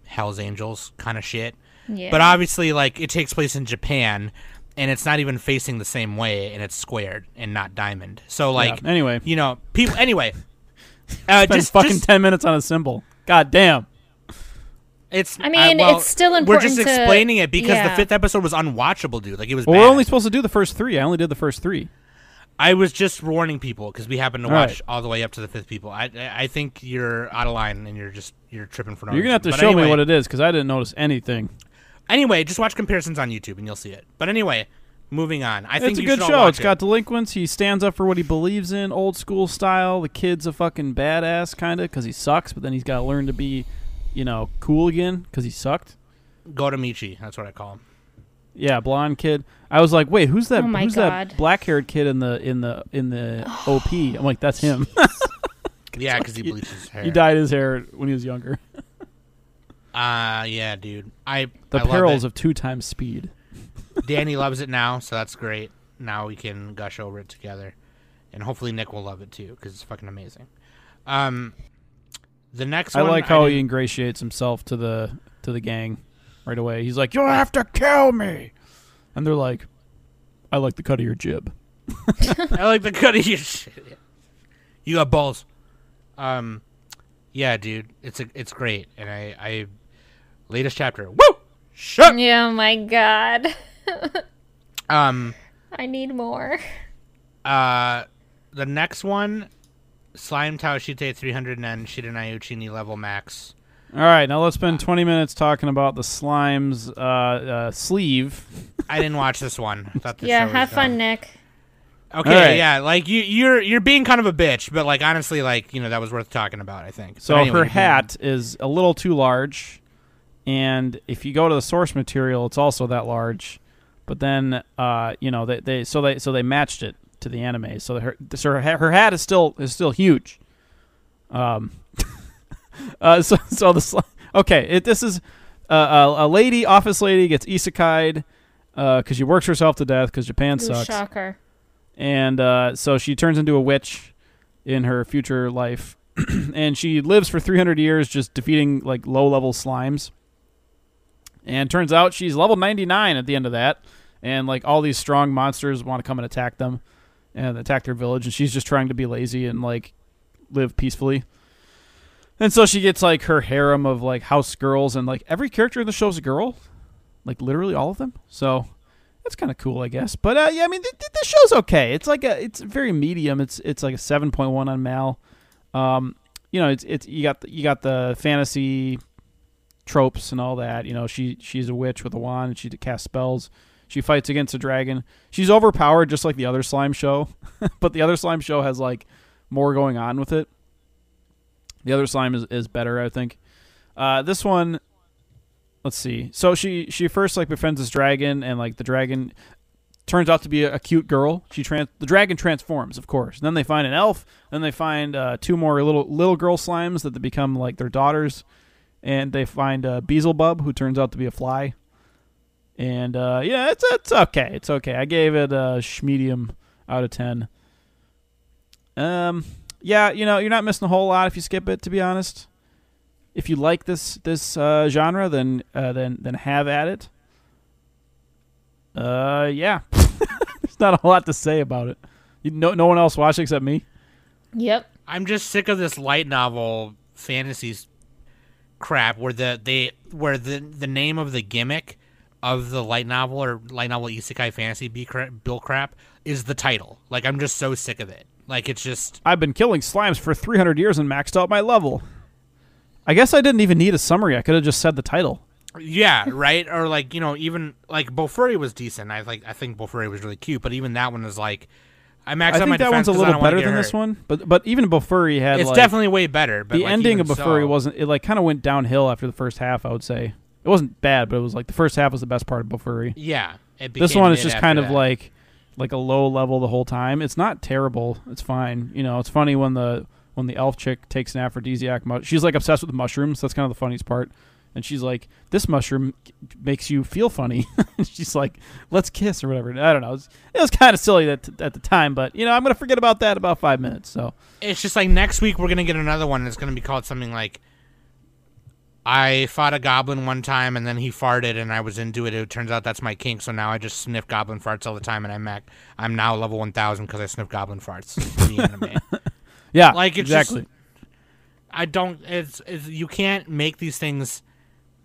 Hell's Angels kind of shit. yeah. But obviously, like, it takes place in Japan, and it's not even facing the same way, and it's squared and not diamond. So like, Yeah, anyway. you know, people. Anyway, uh, Spend just fucking just- ten minutes on a symbol. God damn. It's. I uh, mean, well, it's still important. We're just to- explaining it because the fifth episode was unwatchable, dude. Like it was. Well, bad. we're only supposed to do the first three. I only did the first three. I was just warning people because we happened to All watch right. all the way up to the fifth people. I I I think you're out of line and you're just you're tripping for no You're gonna have to reason. show But me what it is because I didn't notice anything. Anyway, just watch comparisons on YouTube and you'll see it. But anyway, moving on. I think it's a you good show. watch It's it. got delinquents. He stands up for what he believes in, old school style. The kid's a fucking badass, kind of, because he sucks, but then he's got to learn to be, you know, cool again because he sucked. Go to Michi. That's what I call him. Yeah, blonde kid. I was like, wait, who's that? Oh who's God. that black haired kid in the in the in the OP? I'm like, that's him. Yeah, because he bleaches his hair. he dyed his hair when he was younger. Uh yeah, dude. I The I love perils it. of two times speed. Danny loves it now, so that's great. Now we can gush over it together, and hopefully Nick will love it too because it's fucking amazing. Um, the next I one like how he ingratiates himself to the to the gang right away. He's like, "You'll have to kill me," and they're like, "I like the cut of your jib." I like the cut of your shit. You got balls. Um, yeah, dude, it's a it's great, and I I latest chapter. Woo! Shut. Yeah, my god. Um, I need more. uh, the next one, Slime Taoshite 300 and Shiranai Uchini level max. All right, now let's spend 20 minutes talking about the slime's uh, uh, sleeve. I didn't watch this one. I thought the yeah, show was have fun, dumb. Nick. Okay, All right. yeah, like you, you're you're being kind of a bitch, but like honestly, like you know that was worth talking about. I think. So But anyway, her you're being- hat is a little too large, and if you go to the source material, it's also that large. But then, uh, you know, they, they so they so they matched it to the anime. So her so her, her hat is still is still huge. Um, uh, so so the okay, it, this is uh, a, a lady office lady gets isekai'd because she works herself to death because Japan Ooh, sucks shocker. and uh, so she turns into a witch in her future life, and she lives for 300 years just defeating like low level slimes. And turns out she's level 99 at the end of that, and like all these strong monsters want to come and attack them, and attack their village, and she's just trying to be lazy and like live peacefully. And so she gets like her harem of like house girls, and like every character in the show is a girl, like literally all of them. So that's kind of cool, I guess. But uh, yeah, I mean, the, the- show's okay. It's like a, it's very medium. It's it's like a seven point one on Mal. Um, you know, it's it's you got the, you got the fantasy tropes and all that. You know, she she's a witch with a wand and she casts spells. She fights against a dragon. She's overpowered just like the other slime show, but the other slime show has like more going on with it. The other slime is, is better, I think. Uh, this one, let's see. So she she first like befriends this dragon, and like the dragon turns out to be a, a cute girl. She trans the dragon transforms, of course. And then they find an elf. Then they find uh, two more little little girl slimes that they become like their daughters, and they find uh, Beelzebub, who turns out to be a fly. And uh, yeah, it's it's okay. It's okay. I gave it a medium out of ten. Um, yeah, you know, you're not missing a whole lot if you skip it. To be honest, if you like this this uh, genre, then uh, then then have at it. Uh, yeah, there's not a lot to say about it. You, no, no one else watched except me. Yep. I'm just sick of this light novel fantasies crap where the they where the the name of the gimmick of the light novel or light novel isekai fantasy bill crap is the title. Like I'm just so sick of it. Like it's just I've been killing slimes for 300 years and maxed out my level. I guess I didn't even need a summary. I could have just said the title. yeah, right? or like, you know, even like Bofuri was decent. I like I think Bofuri was really cute, but even that one is like I maxed I out think my that defense one's a little better than this one, but but even Bofuri had It's like, definitely way better, but the like, ending of Bofuri so- wasn't. It like kind of went downhill after the first half. I would say it wasn't bad, but it was like the first half was the best part of Bofuri. Yeah. This one is just kind of that. like like a low level the whole time. It's not terrible. It's fine. You know, it's funny when the when the elf chick takes an aphrodisiac. Mu- she's like obsessed with mushrooms. That's kind of the funniest part. And she's like, "This mushroom makes you feel funny." she's like, "Let's kiss" or whatever. I don't know. It was, was kind of silly at, at the time, but you know, I'm gonna forget about that in about five minutes. So it's just like next week we're gonna get another one. and It's gonna be called something like I fought a goblin one time and then he farted and I was into it. It turns out that's my kink, so now I just sniff goblin farts all the time and I'm at, I'm now level 1000 because I sniff goblin farts in the anime. Yeah, Like it's exactly. just I don't it's, it's you can't make these things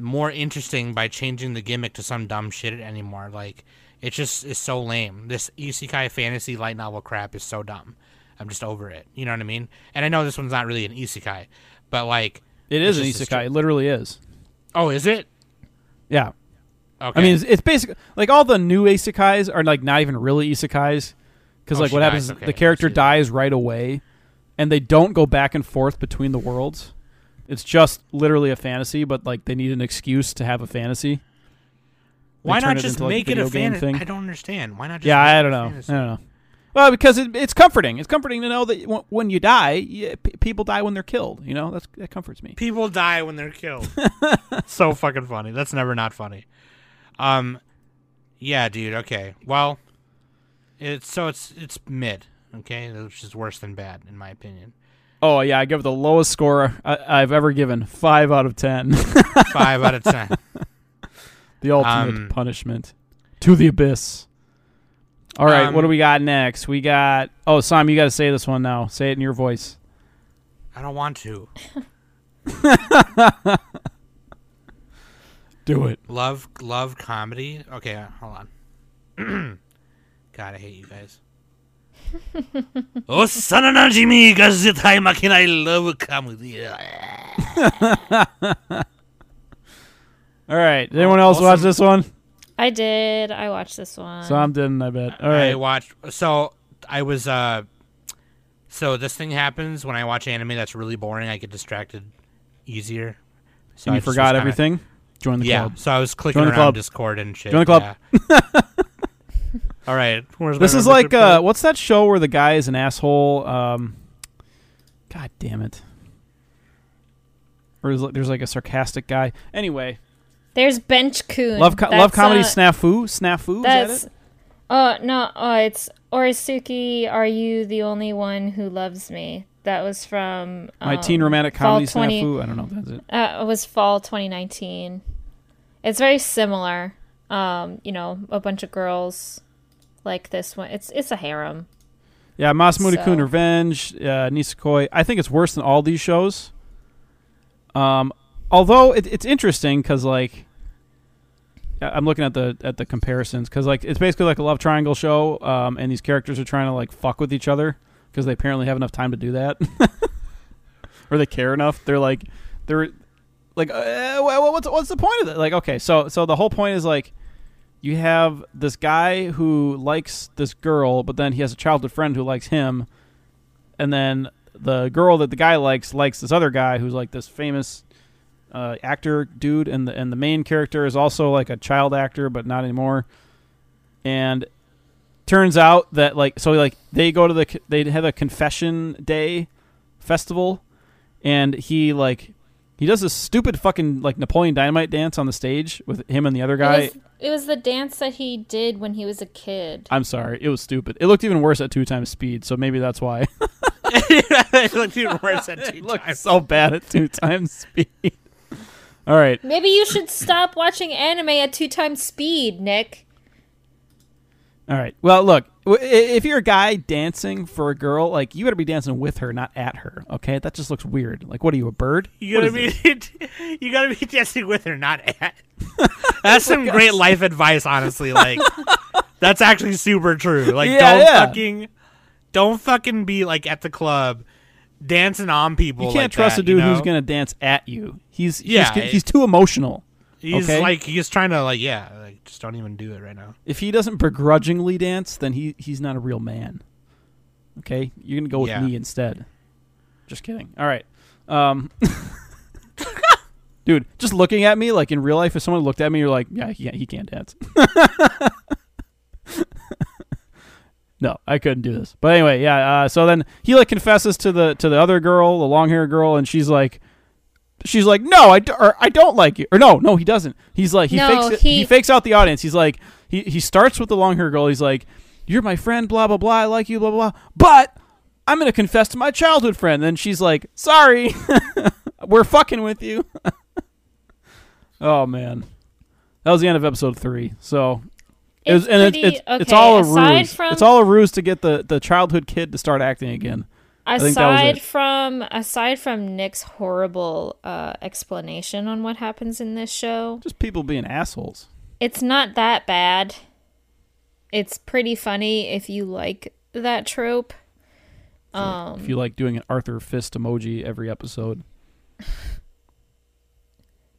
more interesting by changing the gimmick to some dumb shit anymore. Like it just is so lame. This isekai fantasy light novel crap is so dumb. I'm just over it. You know what I mean? And I know this one's not really an isekai, but like it is an it's just a isekai. It literally is. oh, is it? Yeah. Okay. I mean, it's, it's basically like all the new isekais are like not even really isekais because Oh, like what dies, happens is okay, the character dies right away, and they don't go back and forth between the worlds. It's just literally a fantasy, but like they need an excuse to have a fantasy. They Why not just into, like, make it a fantasy? I don't understand. Why not just Yeah, I don't know. fantasy? I don't know. Well, because it, it's comforting. It's comforting to know that w- when you die, y p- people die when they're killed. You know, that's that comforts me. People die when they're killed. so fucking funny. That's never not funny. Um, yeah, dude. Okay. Well, it's so it's it's mid. Okay, which is worse than bad in my opinion. Oh yeah, I give it the lowest score I, I've ever given, five out of ten. Five out of ten. the ultimate Um, punishment to the abyss. All right, what do Um, we got next? We got oh, Sam, you got to say this one now. Say it in your voice. I don't want to. Do it. Love love comedy. Okay, hold on. God, I hate you guys. oh, sananajimi gazetai makin I can. I love a comedy. All right. Did anyone else watch this one? I did. I watched this one. Sam didn't. I bet. All right. I watched. So I was. uh So this thing happens when I watch anime that's really boring. I get distracted easier. So And I you just forgot kinda- everything. Join the Yeah. club. So I was clicking Join the around club. Discord and shit. Join the club. yeah. All right. Where's This is like uh, what's that show where the guy is an asshole? Um, God damn it. Or is, there's like a sarcastic guy. Anyway, There's Bench Coon. love co- love comedy uh, snafu snafu. Is that That's it? uh no uh it's Oresuki. Are you the only one who loves me? That was from My um, teen romantic comedy 20 snafu. I don't know if that's it. Uh, it was fall 2019. It's very similar. Um, you know, a bunch of girls like this one. It's it's a harem. Yeah, Masamune Kun So- Revenge, uh, Nisekoi. I think it's worse than all these shows. Um, although it, it's interesting because like I'm looking at the at the comparisons because like it's basically like a love triangle show, um, and these characters are trying to like fuck with each other because they apparently have enough time to do that, or they care enough. They're like they're like uh, wha- wha- what's what's the point of it? Like okay, so so the whole point is like you have this guy who likes this girl, but then he has a childhood friend who likes him, and then the girl that the guy likes likes this other guy who's like this famous uh, actor dude, and the and the main character is also like a child actor, but not anymore. And turns out that like so like they go to the they have a confession day festival, and he like he does this stupid fucking like Napoleon Dynamite dance on the stage with him and the other guy. It was, it was the dance that he did when he was a kid. I'm sorry, it was stupid. It looked even worse at two times speed, so maybe that's why. it looked even worse at two it looked times. so bad at two times speed. All right, Maybe you should stop watching anime at two times speed, Nick. all right. Well, look, w- i- if you're a guy dancing for a girl, like you better be dancing with her, not at her. Okay, that just looks weird. Like, what are you, a bird? You gotta be, you gotta be dancing with her, not at. That's some oh great life advice, honestly. Like, that's actually super true. Like, Yeah, don't yeah. fucking, don't fucking be like at the club dancing on people. You can't like trust that, a dude you know? who's gonna dance at you. He's Yeah, he's, he's too emotional. He's okay? like, he's trying to like, yeah, like, just don't even do it right now. If he doesn't begrudgingly dance, then he he's not a real man. Okay, you're gonna go with Yeah. me instead. Just kidding. All right, um, dude, just looking at me like in real life, if someone looked at me, you're like, yeah, he, he can't dance. no, I couldn't do this. But anyway, yeah. Uh, so then he like confesses to the to the other girl, the long hair girl, and she's like. She's like, no, I, d- or, I don't like you. Or no, no, he doesn't. He's like, he No, fakes he- he fakes out the audience. He's like, he, he starts with the long hair girl. He's like, you're my friend, blah blah blah. I like you, blah blah blah. But I'm gonna confess to my childhood friend. Then she's like, sorry, we're fucking with you. Oh man, that was the end of episode three. So it was, It's and it's pretty- it's, it's okay, all a ruse. from- it's all a ruse to get the the childhood kid to start acting again. Think that was aside from aside from Nick's horrible uh, explanation on what happens in this show, Just people being assholes. it's not that bad. It's pretty funny if you like that trope. Um, if you like doing an Arthur fist emoji every episode.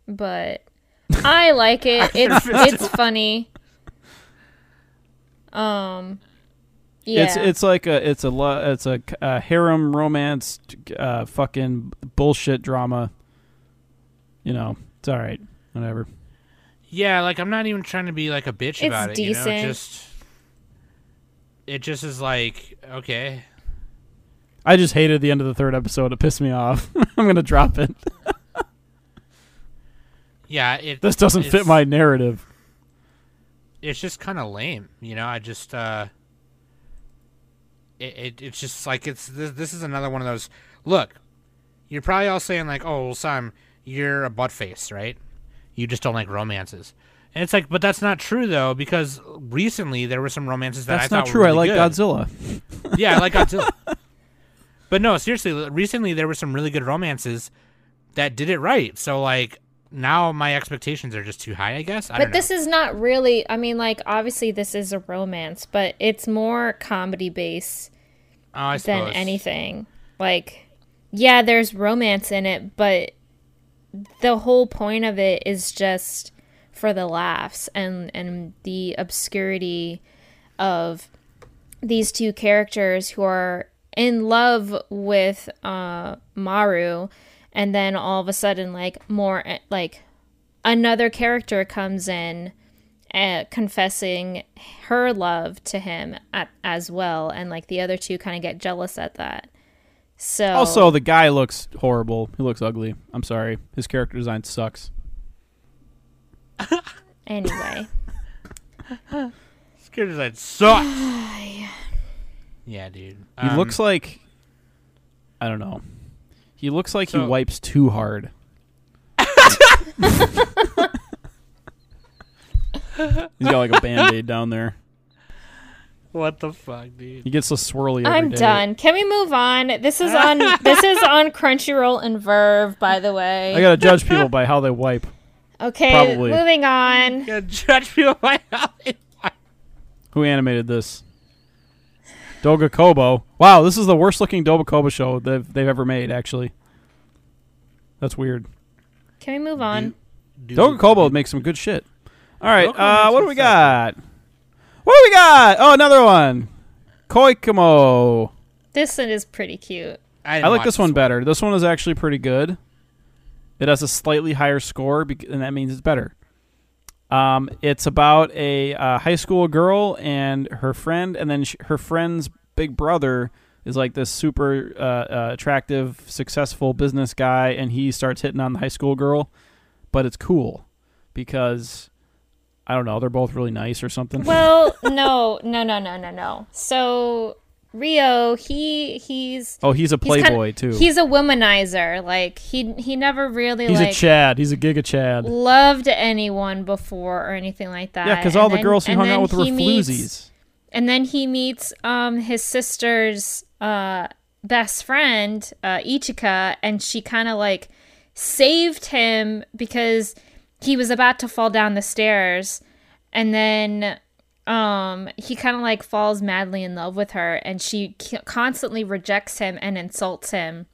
but I like it. It's it's funny. Um, yeah, It's it's like a it's a lo- it's a, a harem romance, uh, fucking bullshit drama. You know, it's all right. Whatever. Yeah, like I'm not even trying to be like a bitch It's about it. You know, decent. it just it just is like okay. I just hated the end of the third episode. It pissed me off. I'm gonna drop it. Yeah, it This doesn't fit my narrative. It's just kind of lame. You know, I just uh. It, it it's just like it's this, this is another one of those. Look, you're probably all saying like, "Oh, well, Sam, you're a butt face, right? You just don't like romances." And it's like, but that's not true though, because recently there were some romances that That's I not true. Were I like good. Godzilla. Yeah, I like Godzilla. but no, seriously, recently there were some really good romances that did it right. So like now my expectations are just too high, I guess. I but don't this is not really. I mean, like obviously this is a romance, but it's more comedy based oh, than anything. Like, yeah, there's romance in it, but the whole point of it is just for the laughs and and the obscurity of these two characters who are in love with uh Maru and then all of a sudden like more eh, like another character comes in uh, confessing her love to him at, as well and like the other two kind of get jealous at that so Also, the guy looks horrible. He looks ugly. I'm sorry. His character design sucks. anyway Scared design sucks. yeah, dude. He Um, looks like I don't know. He looks like he wipes too hard. He's got like a band-aid down there. What the fuck, dude? He gets so swirly every I'm day. done. Can we move on? This is on this is on Crunchyroll and VRV, by the way. I gotta judge people by how they wipe. okay, probably. moving on. Gotta judge people by how they wipe. Who animated this? Doga Kobo. Wow, this is the worst looking Doga Kobo show they've they've ever made. Actually, that's weird. Can we move on? Doga Kobo makes some good shit. All right, uh, what do we got? What do we got? Oh, another one. Koikimo. This one is pretty cute. I, I like watch this one better. This one is actually pretty good. It has a slightly higher score, bec- and that means it's better. Um, it's about a uh, high school girl and her friend, and then sh- her friend's big brother is like this super uh, uh, attractive, successful business guy, and he starts hitting on the high school girl. But it's cool because I don't know, they're both really nice or something. Well, no, no, no, no, no, no. So Rio, he he's oh, he's a he's kinda- playboy too. He's a womanizer. Like he he never really He's like a Chad. He's a Giga Chad. loved anyone before or anything like that. Yeah, because all the girls he hung out with were meets- floozies. and then he meets um his sister's uh best friend uh Ichika and she kind of like saved him because he was about to fall down the stairs and then um he kind of like falls madly in love with her and she constantly rejects him and insults him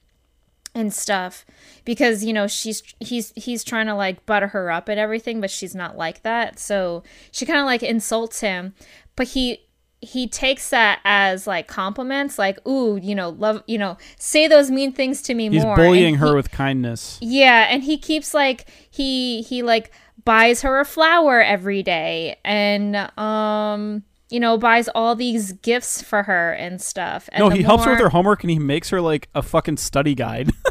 and stuff because you know she's he's he's trying to like butter her up and everything but she's not like that so she kind of like insults him but he he takes that as like compliments like ooh you know love you know say those mean things to me He's more bullying And her he- with kindness. yeah, and he keeps like he he like buys her a flower every day and um you know buys all these gifts for her and stuff. And no, he helps her with her homework and he makes her like a fucking study guide.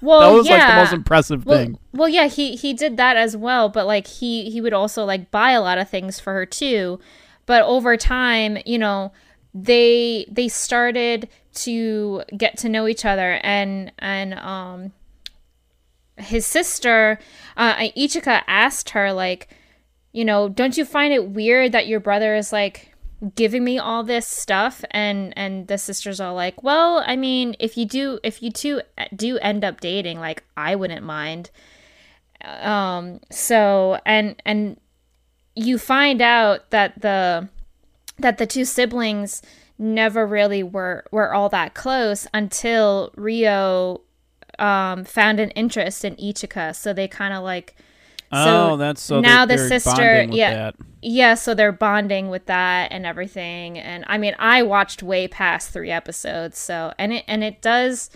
Well, that was yeah. like the most impressive well, thing. well, yeah, he he did that as well, but like he he would also like buy a lot of things for her too. But over time, you know, they they started to get to know each other and and um his sister, uh, Ichika asked her like, you know, don't you find it weird that your brother is like giving me all this stuff? And and the sisters are like well i mean if you do if you two do end up dating like i wouldn't mind. Um so and and you find out that the that the two siblings never really were were all that close until rio um found an interest in ichika so they kind of like oh, that's so now the sister- yeah. that. yeah, so they're bonding with that and everything. And I mean, I watched way past three episodes, so and it and it does.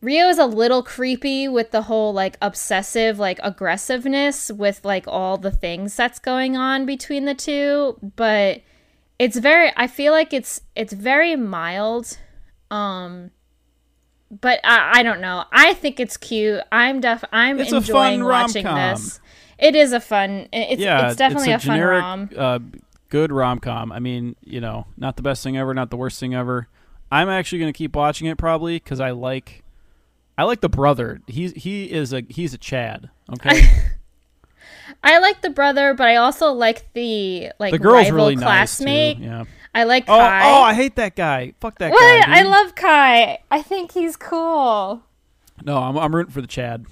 Rio is a little creepy with the whole like obsessive like aggressiveness with like all the things that's going on between the two, but it's very I feel like it's it's very mild. Um but I, I don't know. I think it's cute. I'm def I'm It's enjoying watching this. It is a fun. It's yeah, it's definitely a, a, fun rom. Uh, good rom com. I mean, you know, not the best thing ever, not the worst thing ever. I'm actually gonna keep watching it probably because I like, I like the brother. He's he is a he's a Chad. Okay, I like the brother, but I also like the like the girl's rival really classmate. nice too. Yeah. I like Oh, Kai. oh, I hate that guy. Fuck that what? guy. I love Kai. I think he's cool. No, I'm I'm rooting for the Chad.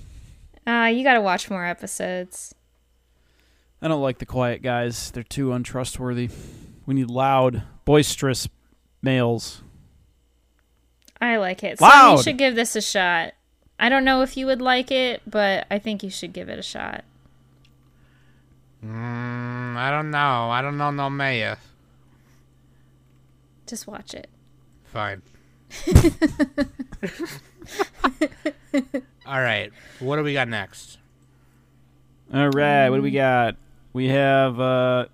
Uh, you got to watch more episodes. I don't like the quiet guys. They're too untrustworthy. We need loud, boisterous males. I like it. So you should give this a shot. I don't know if you would like it, but I think you should give it a shot. Mm, I don't know. I don't know no mayor. Just watch it. Fine. All right. What do we got next? All right, what do we got? We have uh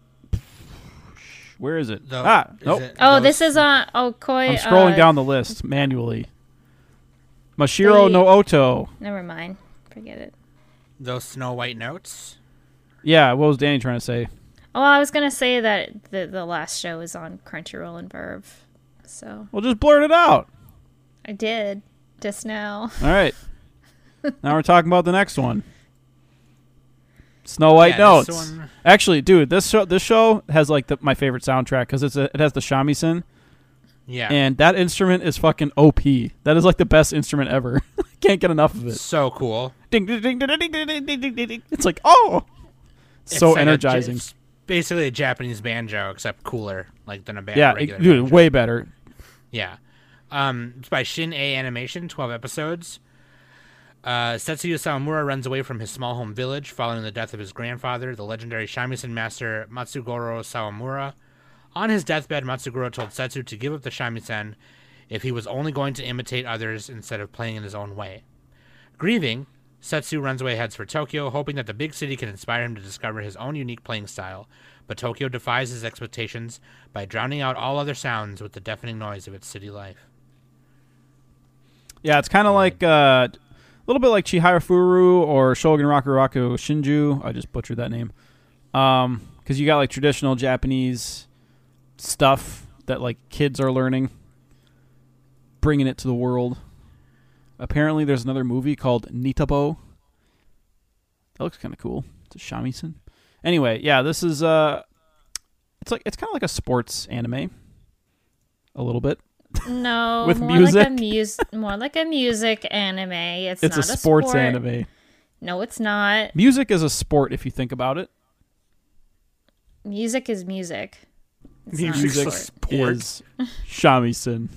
where is it? The- ah, is nope. it Oh, those- this is on. Oh, Koi. I'm scrolling uh, down the list manually. Mashiro They- no Oto. Never mind. Forget it. those Snow White notes. Yeah, what was Danny trying to say? Oh, I was gonna say that the the last show is on Crunchyroll and VRV, so Well, just blurt it out. I did just now. All right. now we're talking about the next one. Snow White Yeah, Notes. Actually, dude, this show this show has like the, my favorite soundtrack because it's a, it has the shamisen Yeah. and that instrument is fucking OP. That is like the best instrument ever. Can't get enough of it. so cool. Ding ding ding ding ding ding ding ding ding ding. It's like oh, It's so like energizing. it's basically a Japanese banjo, except cooler, like than a ba- yeah, regular it- dude, banjo. way better. Yeah. Um, it's by Shin-Ei Animation, 12 episodes. Uh, Setsuya Sawamura runs away from his small home village following the death of his grandfather, the legendary shamisen master Matsugoro Sawamura. On his deathbed, Matsugoro told Setsu to give up the shamisen if he was only going to imitate others instead of playing in his own way. Grieving, Setsu runs away heads for Tokyo, hoping that the big city can inspire him to discover his own unique playing style. But Tokyo defies his expectations by drowning out all other sounds with the deafening noise of its city life. Yeah, it's kind of like uh, a little bit like Chihayafuru or Shogun Rakuraku Shinju. I just butchered that name. Um, because you got like traditional Japanese stuff that like kids are learning, bringing it to the world. Apparently, there's another movie called Nitabo. That looks kind of cool. It's a shamisen. Anyway, yeah, this is uh, it's like it's kind of like a sports anime, a little bit. No, With more like a music? mus- more like a music anime. It's, It's a not sports sport. anime. No, it's not. Music is a sport if you think about it. Music is music. It's not a Music's a sport. sport. is shamisen.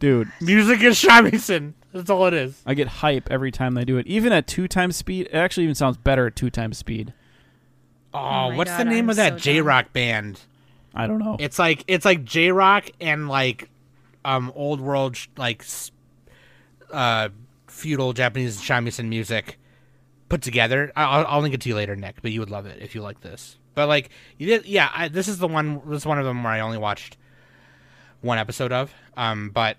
Dude, Music is shamisen. That's all it is. I get hype every time they do it. Even at two times speed, it actually even sounds better at two times speed. Oh, my what's the name I'm of that so J Rock band? I don't know. It's like it's like J Rock and like um old world sh- like uh feudal Japanese shamisen music put together. I- I'll, I'll link it to you later, Nick. But you would love it if you like this. But like, you did, yeah. I, this is the one. This is one of them where I only watched one episode of. Um, but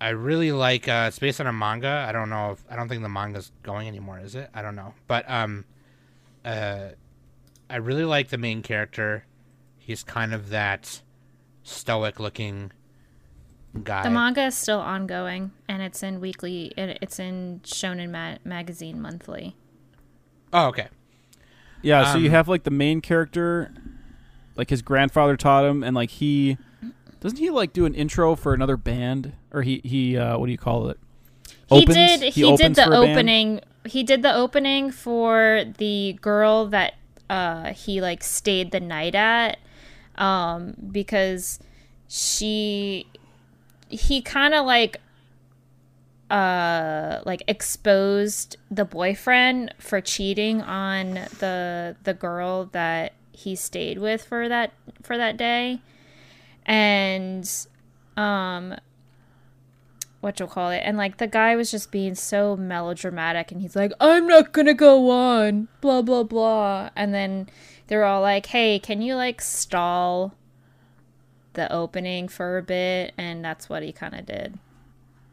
I really like. Uh, it's based on a manga. I don't know if I don't think the manga's going anymore. Is it? I don't know. But um, uh, I really like the main character. He's kind of that stoic looking guy. The manga is still ongoing, and it's in weekly. it- It's in Shonen ma- magazine monthly. oh, okay. Yeah, so you Um, have like the main character, like his grandfather taught him, and like he doesn't he like do an intro for another band, or he he uh, what do you call it? He did. He He, did the band? opening. He did the opening for the girl that uh, he like stayed the night at, um, because she he kind of like uh like exposed the boyfriend for cheating on the the girl that he stayed with for that for that day and um what you'll call it. And like the guy was just being so melodramatic and he's like i'm not gonna go on blah blah blah. And then they're all like hey can you like stall the opening for a bit? And that's what he kind of did.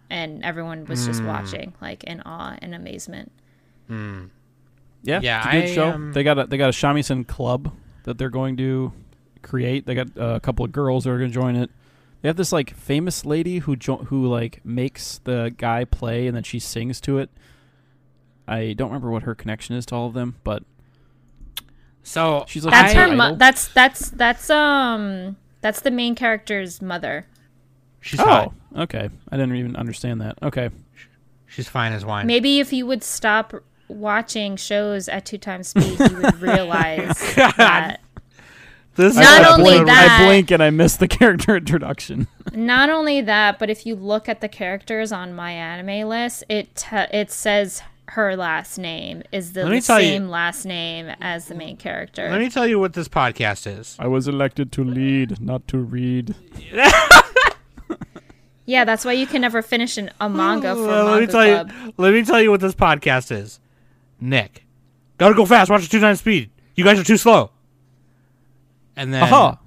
And everyone was just watching like in awe and amazement. Yeah, Yeah, it's a good I, show. um, they got a they got a shamisen club that they're going to create. They got uh, a couple of girls that are going to join it. They have this like famous lady who jo- who like makes the guy play and then she sings to it. I don't remember what her connection is to all of them, but So she's like that's her mo- that's that's that's um that's the main character's mother she's hot. Oh, okay. I didn't even understand that. Okay. She's fine as wine. maybe if you would stop watching shows at two times speed you would realize that This Not I, I only blink, that- I blink and I miss the character introduction. Not only that, but if you look at the characters on my anime list, it te- it says her last name is the Let me tell you- same last name as the main character. Let me tell you what this podcast is. I was elected to lead, not to read. yeah, that's why you can never finish an, a manga for Well, let me manga tell club. you. Let me tell you what this podcast is. Nick, gotta go fast. Watch it two times speed. You guys are too slow. And then, Aha!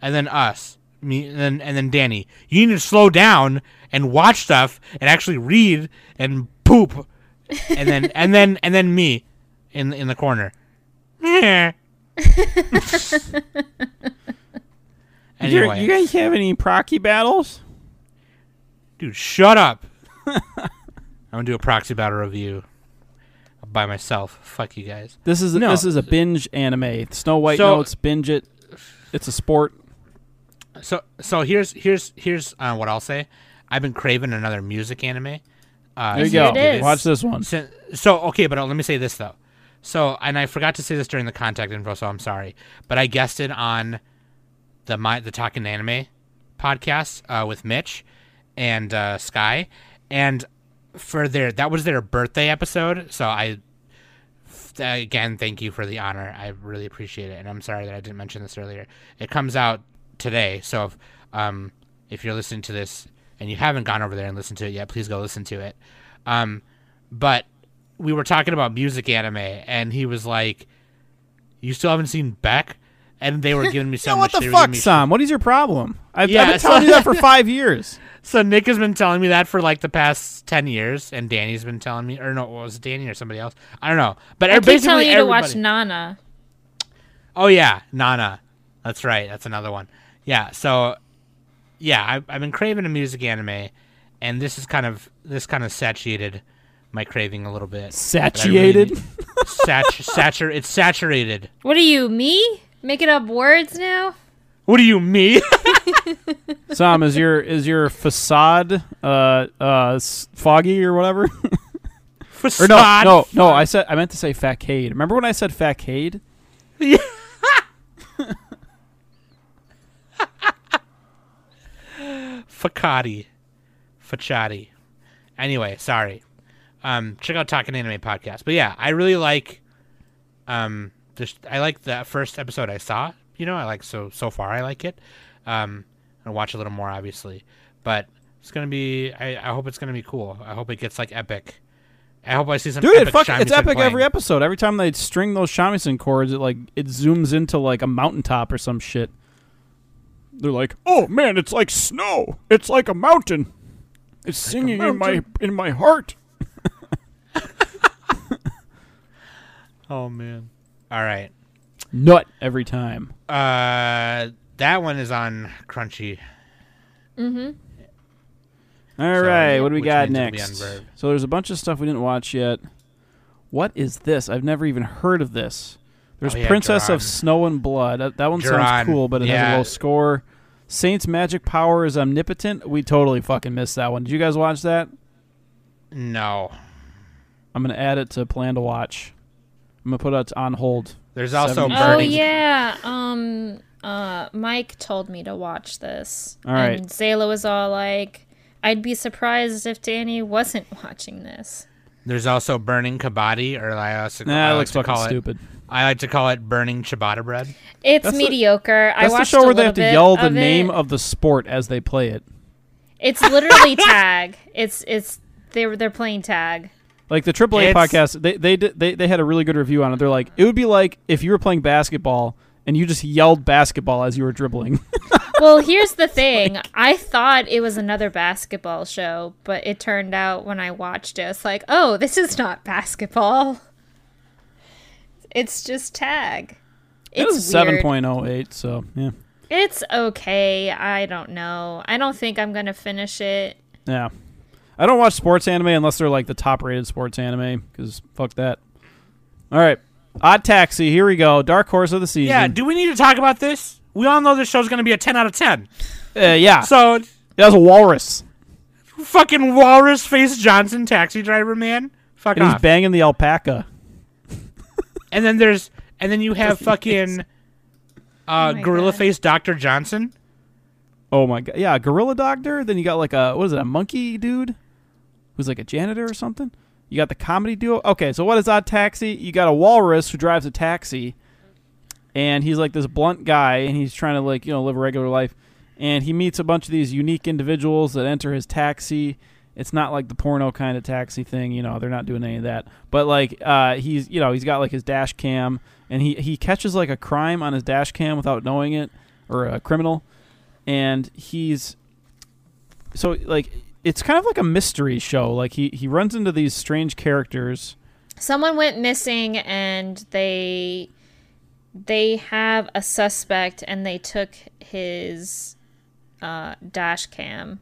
and then us, me, and then and then Danny. You need to slow down and watch stuff and actually read and poop, and then and then and then me, in in the corner. Anyway, You guys have any proxy battles? Dude, shut up. I'm gonna do a proxy battle review by myself. Fuck you guys. This is No. this is a binge anime. Snow White So- notes. Binge it. It's a sport. So so here's here's here's uh, what I'll say. I've been craving another music anime. Uh, There you go. it is. Watch this one. So, so okay, but uh, let me say this though. So and I forgot to say this during the contact info, so I'm sorry. But I guested on the my the Talking Anime podcast uh, with Mitch and uh, Sky, and for their that was their birthday episode. So I again thank you for the honor. I really appreciate it, and I'm sorry that I didn't mention this earlier. It comes out today, so if, um, if you're listening to this and you haven't gone over there and listened to it yet, please go listen to it. Um, but we were talking about music anime, and he was like, "You still haven't seen Beck?" And they were giving me so Yeah, much. what the fuck, Sam? What is your problem? I've, Yeah, I've been so- telling you that for five years. So Nick has been telling me that for like the past ten years, and Danny's been telling me, or no, was it Danny or somebody else? I don't know. But I keep basically telling you to watch Nana. Oh yeah, Nana. That's right. That's another one. Yeah. So, yeah, I, I've been craving a music anime, and this is kind of this kind of satiated my craving a little bit. But I really Satiated. Sat- satur- It's saturated. What are you, me? Making up words now? What do you mean? Sam, is your is your facade uh uh foggy or whatever? or no, no, no. I said I meant to say facade. Remember when I said facade? Facati. Facciati. Anyway, sorry. Um, check out Talking Anime podcast. But yeah, I really like. Um, I like the first episode I saw. You know, I like so so far I like it. Um, I'll watch a little more obviously, but it's gonna be. I, I hope it's gonna be cool. I hope it gets like epic. I hope I see some. Dude, it epic fuck, it's epic playing. every episode. Every time they string those shamisen chords, it like it zooms into like a mountaintop or some shit. They're like, "Oh man, it's like snow. It's like a mountain. It's singing in my in my heart." Oh man. All right. Nut every time. Uh, that one is on Crunchy. All So, right, what do we got means it'll be next? So there's a bunch of stuff we didn't watch yet. What is this? I've never even heard of this. There's Oh, yeah, Princess Duran. of Snow and Blood. That, that one Duran, sounds cool, but it has a low score. Saint's magic power is omnipotent. We totally fucking missed that one. Did you guys watch that? No. I'm gonna add it to plan to watch. I'm gonna put it on hold. There's also Seven- Oh Burning. yeah. Um. Uh. Mike told me to watch this. All right. And Zayla was all like, "I'd be surprised if Danny wasn't watching this." There's also Burning Kabaddi, or I also Nah, I like looks to fucking call stupid. It, I like to call it Burning Ciabatta bread. It's That's the- mediocre. I That's the show where they have to yell the of name it. of the sport as they play it. It's literally tag. It's it's they were they're playing tag. Like the AAA It's- podcast, they they did they, they had a really good review on it. They're like, it would be like if you were playing basketball and you just yelled basketball as you were dribbling. Well, here's the thing. I thought it was another basketball show, but it turned out when I watched it, it's like, oh, this is not basketball. It's just tag. it It's was seven point oh eight, so yeah, It's okay. I don't know. I don't think I'm gonna finish it. yeah. I don't watch sports anime unless they're like the top rated sports anime because fuck that. All right, Odd Taxi. Here we go. Dark Horse of the season. Yeah, do we need to talk about this? We all know this show's going to be a 10 out of 10. uh, yeah. So, that was a walrus, fucking Walrus Face Johnson, taxi driver man. Fuck and he's banging the alpaca. and then there's, and then you have fucking uh, my Gorilla God. Face Dr. Johnson. Oh my god, yeah, gorilla doctor. Then you got like a what is it, a monkey dude, who's like a janitor or something. You got the comedy duo. Okay, so what is Odd Taxi? You got a walrus who drives a taxi, and he's like this blunt guy, and he's trying to like you know live a regular life, and he meets a bunch of these unique individuals that enter his taxi. It's not like the porno kind of taxi thing, you know. They're not doing any of that. But like, uh, he's you know he's got like his dash cam, and he he catches like a crime on his dash cam without knowing it, or a criminal and he's so like it's kind of like a mystery show like he he runs into these strange characters Someone went missing and they they have a suspect and they took his uh, dash cam.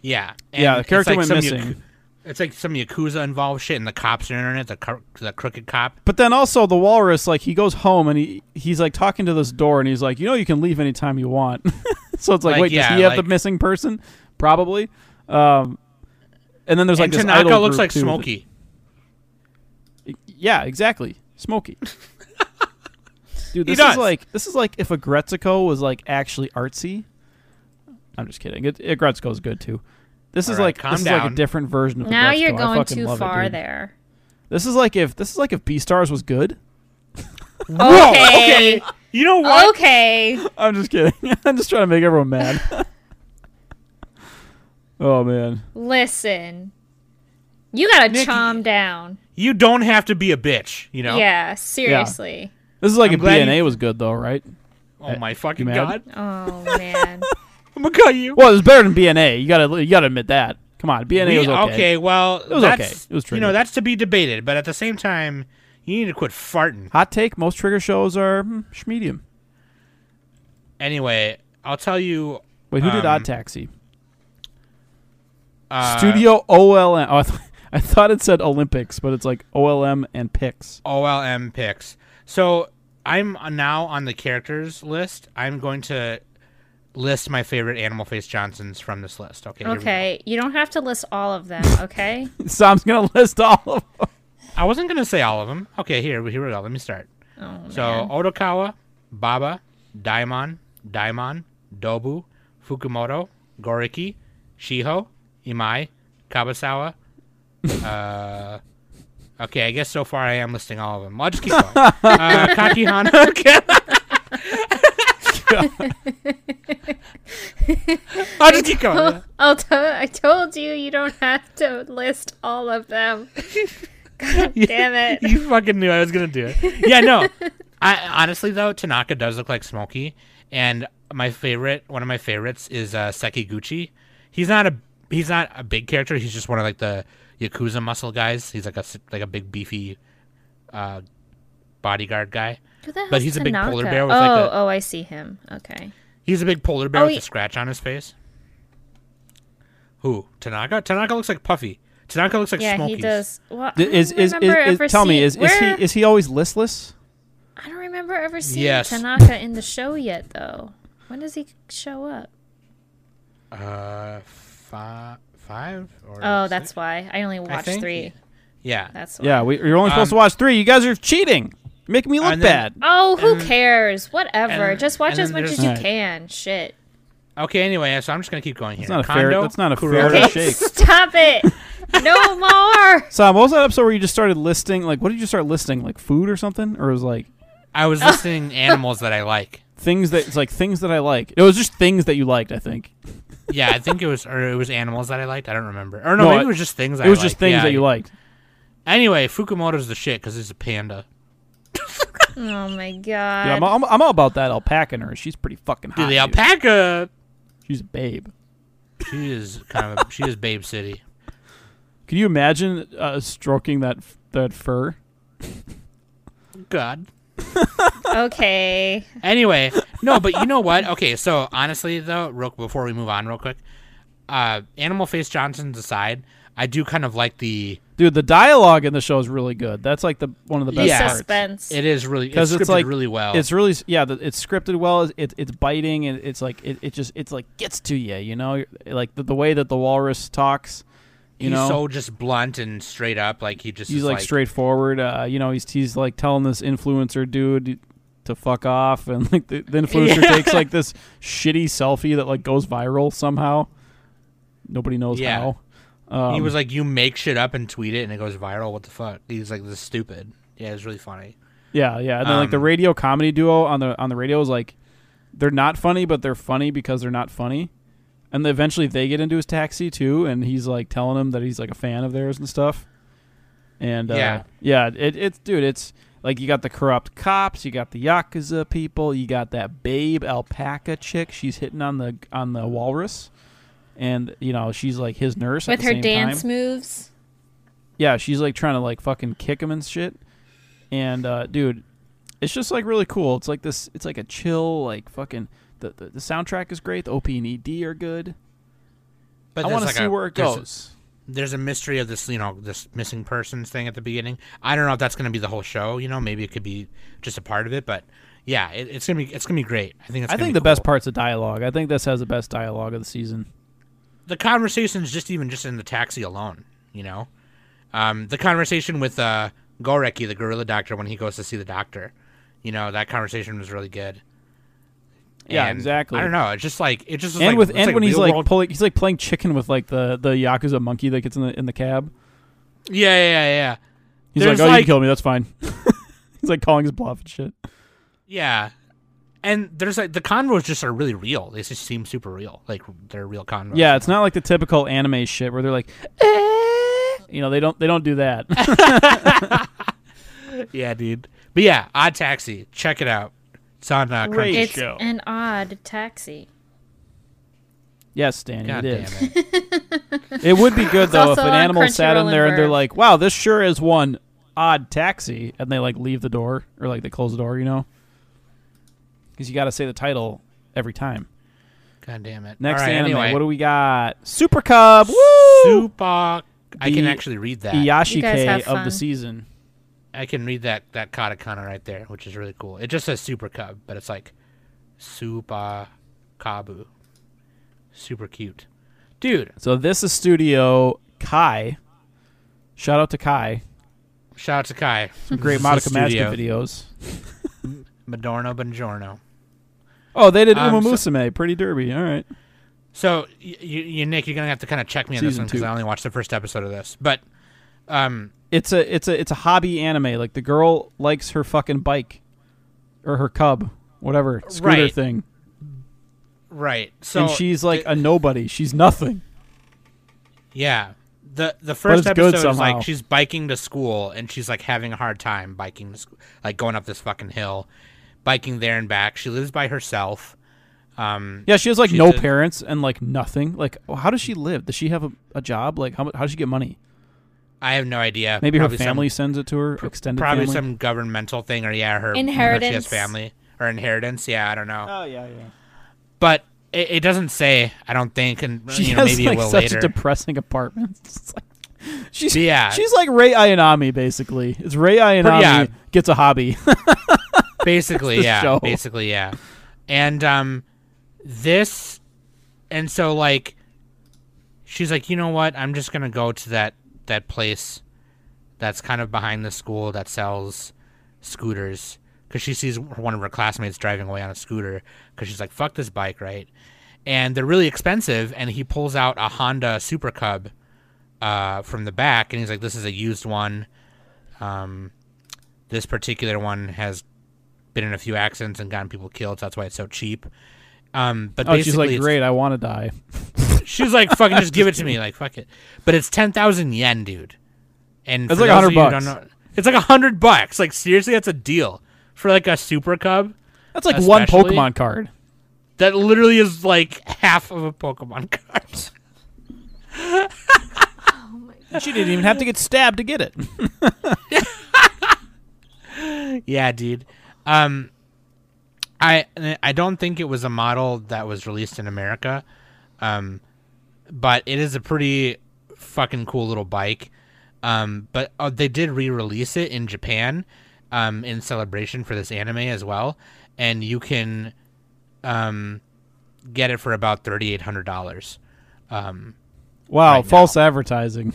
Yeah. Yeah, the character like went missing. Yaku- it's like some Yakuza involved shit, and the cops are in it. The, cro- the crooked cop. but then also the walrus like he goes home and he he's like talking to this door and he's like you know you can leave anytime you want so it's like, Like, wait yeah, does he have the missing person probably um and then there's like and this Tanaka idol looks group, like too. Smokey. yeah exactly smoky dude He this is like this is like if a Gretzico was like actually artsy i'm just kidding it, it Gretzico's good too this is All right, like calm this is like a different version of a Now you're going too love it, far there. This is like if this is like if Beastars was good. Whoa, Okay. okay. You know what? Okay. I'm just kidding. I'm just trying to make everyone mad. Oh man. Listen. You gotta Nikki- calm down. You don't have to be a bitch. You know. Yeah, seriously. This is like I'm if glad BNA you- was good though, right? Oh my fucking mad? god! Oh man. I'm gonna cut you. Well, it's better than BNA. You gotta you gotta admit that. Come on, BNA We- was okay. well, It was that's, okay. It was you know that's to be debated, but at the same time, you need to quit farting. Hot take: Most trigger shows are hmm, medium. Anyway, I'll tell you. Wait, who did Um, Odd Taxi? Uh, Studio OLM. Oh, I, th- I thought it said Olympics, but it's like OLM and Pix. OLM picks. So I'm now on the characters list. I'm going to list my favorite Animal Face Johnsons from this list. Okay. here we go. Okay. You don't have to list all of them, okay? so I'm gonna list all of them. I wasn't gonna say all of them. Okay, here here we go. Let me start. Oh So man. Odokawa, Baba, Daimon, Daimon, Dobu, Fukumoto, Goriki, Shiho, Imai, Kabasawa. uh, okay, I guess so far I am listing all of them. I'll just keep going. uh, Kakihana. I'll just keep going. I'll t- I told you you don't have to list all of them. God damn it. You fucking knew I was gonna do it. Yeah, no. I honestly though, Tanaka does look like Smokey, and my favorite, one of my favorites, is uh, Sekiguchi. He's not a he's not a big character. He's just one of like the yakuza muscle guys. He's like a s- like a big beefy uh, bodyguard guy. Who the hell's But he's a big polar bear with, oh, like, a- oh, I see him. Okay. He's a big polar bear Oh, with he- a scratch on his face. Who? Tanaka? Tanaka looks like Puffy. Tanaka looks like yeah, Smokies. he does. Well, I D- don't Is is, is, remember is- ever tell me is, is he is he always listless? I don't remember ever seeing Yes. Tanaka in the show yet, though. When does he show up? Uh, five, five or Oh, six? that's why I only watched think. three. yeah. That's why. Yeah, we, you're only supposed Um, to watch three. You guys are cheating. You're making me look then- bad. Oh, who And- cares? Whatever. and- Just watch as much as you Alright. can. Shit. Okay. Anyway, so I'm just gonna keep going here. That's not a fair- Kondo, that's not a Kuroro- fair- Okay, shake. stop it. No more. Sam, what was that episode where you just started listing? Like, what did you start listing? Like food or something, or it was like I was listing animals that I like. things that it's like things that I like. It was just things that you liked. I think Yeah, I think it was, or it was animals that I liked. I don't remember. Or no, No, maybe I- it was just things. it I was just things Yeah, that you liked. Anyway, Fukumoto's the shit because he's a panda. Oh my Yeah, god. I'm, I'm, I'm all about that alpaca in her. She's pretty fucking hot. Dude, the dude. alpaca. She's a babe. She is kind of. she is Babe City. Can you imagine uh, stroking that that fur? God. Okay. Anyway, no, but you know what? Okay, so honestly though, real before we move on, real quick, uh, Animal Face Johnson's aside, I do kind of like the. Dude, the dialogue in the show is really good. That's like the one of the best Yeah. parts. Suspense. It is really because scripted it's like really well. It's really yeah, the, it's scripted well. It's it's biting and it's like it, it just it's like gets to you. You know, like the, the way that the walrus talks. You he's know, so just blunt and straight up. Like he just he's is like, straightforward. Uh, you know, he's he's like telling this influencer dude to fuck off, and like the, the influencer Yeah. takes like this shitty selfie that like goes viral somehow. Nobody knows Yeah. how. Um, he was like, "You make shit up and tweet it, and it goes viral. What the fuck?" He's like, "This is stupid." Yeah, it's really funny. Yeah, yeah. And then like the Um, radio comedy duo on the on the radio is like they're not funny, but they're funny because they're not funny. And then eventually they get into his taxi too, and he's like telling him that he's like a fan of theirs and stuff. And uh, Yeah. yeah, it, it's dude, it's like you got the corrupt cops, you got the yakuza people, you got that babe alpaca chick. She's hitting on the on the walrus, and you know she's like his nurse at With the her same dance time. moves. Yeah, she's like trying to like fucking kick him and shit. And uh, dude, it's just like really cool. It's like this. It's like a chill, like fucking. The, the, the soundtrack is great. The OP and ED are good. But I want to like see a- where it there's a- goes. there's a mystery of this, you know, this missing persons thing at the beginning. I don't know if that's going to be the whole show. You know, maybe it could be just a part of it. But yeah, it, it's gonna be it's gonna be great. I think it's I think be the best part's the dialogue. I think this has the best dialogue of the season. the conversations just even just in the taxi alone. You know, um, the conversation with uh, Goriki, the gorilla doctor, when he goes to see the doctor. You know, that conversation was really good. Yeah, And exactly. I don't know. It's just like it just and like, with and like when he's like world- pulling, he's like playing chicken with like the the yakuza monkey that gets in the in the cab. yeah, yeah, yeah, yeah. He's There's like, "Oh, you like- can kill me. That's fine." he's like calling his bluff and shit. Yeah. And there's like the convos just are really real. They just seem super real. Like they're real convos. Yeah, it's not like the typical anime shit where they're like, "Eh," you know, they don't they don't do that. Yeah, dude. But yeah, Odd Taxi. Check it out. It's on uh, Great. Crunchy. It's show. an odd taxi. yes, Danny, God it damn is. it. It would be good though if an animal sat in there and and they're like, "Wow, this sure is one odd taxi," and they like leave the door or like they close the door, you know? Because you got to say the title every time. God damn it. Next All right, anime, anyway. what do we got? Super Cub, woo! Super. I can actually read that. You Iyashikei of the season. I can read that that katakana right there, which is really cool. It just says Super Cub, but it's like Super Kabu. Super cute. Dude, So this is Studio Kai. Shout out to Kai. shout out to Kai. Some great This is Monica Studio. Magica videos. Madorno Bongiorno. Oh, they did Um, Uma so- Pretty Derby. All right. So, you, you, Nick, you're gonna have to kind of check me on this one because. I only watched the first episode of this. But, um, It's a it's a it's a hobby anime. Like the girl likes her fucking bike or her cub, whatever scooter Right. thing, right. So and she's like the- a nobody. She's nothing. yeah. The the first episode is like she's biking to school and she's like having a hard time biking to school, like going up this fucking hill, biking there and back. She lives by herself. Um, Yeah, she has like no a- parents and like nothing. Like, how does she live? Does she have a, a job? Like, how how does she get money? I have no idea. Maybe her Probably some- family sends it to her. extended probably family. some governmental thing, or yeah, her her- She Inheritance. has family or inheritance. Yeah, I don't know. Oh yeah, yeah. But It, it doesn't say. I don't think, and She you know, has maybe like it will such later. a depressing apartment. It's like- she's But yeah. she's like Rei Ayanami basically. It's Rei Ayanami yeah. gets a hobby. basically yeah show. basically yeah and um this and so like she's like you know what i'm just gonna go to that that place that's kind of behind the school that sells scooters because she sees one of her classmates driving away on a scooter because she's like fuck this bike right and they're really expensive and he pulls out a honda super cub uh, from the back and he's like this is a used one um, this particular one has been in a few accidents and gotten people killed, so that's why it's so cheap. Um, but oh, she's like, great. I want to die. She's like, fucking just give it to me, like fuck it. But it's ten thousand yen, dude. And It's like of 100 bucks. know- it's like a hundred bucks. Like seriously, that's a deal for like a super cub. That's like one Pokemon card. That literally is like half of a Pokemon card. She didn't even have to get stabbed to get it. yeah, dude. Um, I I don't think it was a model that was released in America, um, but it is a pretty fucking cool little bike. Um, but uh, they did re-release it in Japan, um, in celebration for this anime as well, and you can, um, get it for about thirty eight hundred dollars. Um, Wow, Right false advertising.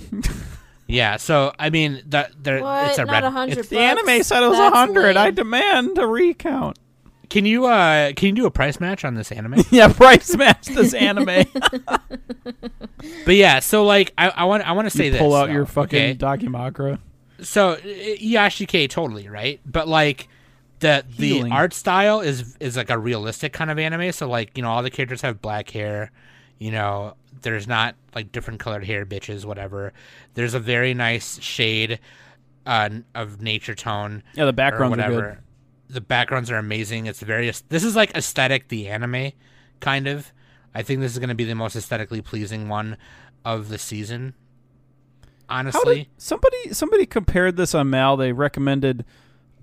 yeah. So I mean, that there What? it's a Not red. a hundred it's- the anime said it was a That's hundred. I demand a recount. Can you uh can you do a price match on this anime? yeah, price match this anime. But yeah, so like I, I want I want to say this. pull out though, your fucking okay? Dakimakura. So Yashike totally right, but like the the Healing. art style is is like a realistic kind of anime. So like you know all the characters have black hair, you know there's not like different colored hair bitches whatever. There's a very nice shade uh, of nature tone Yeah, the backgrounds are good. The backgrounds are amazing. It's very this is like aesthetic the anime kind of. I think this is going to be the most aesthetically pleasing one of the season. Honestly, did somebody somebody compared this on Mal? They recommended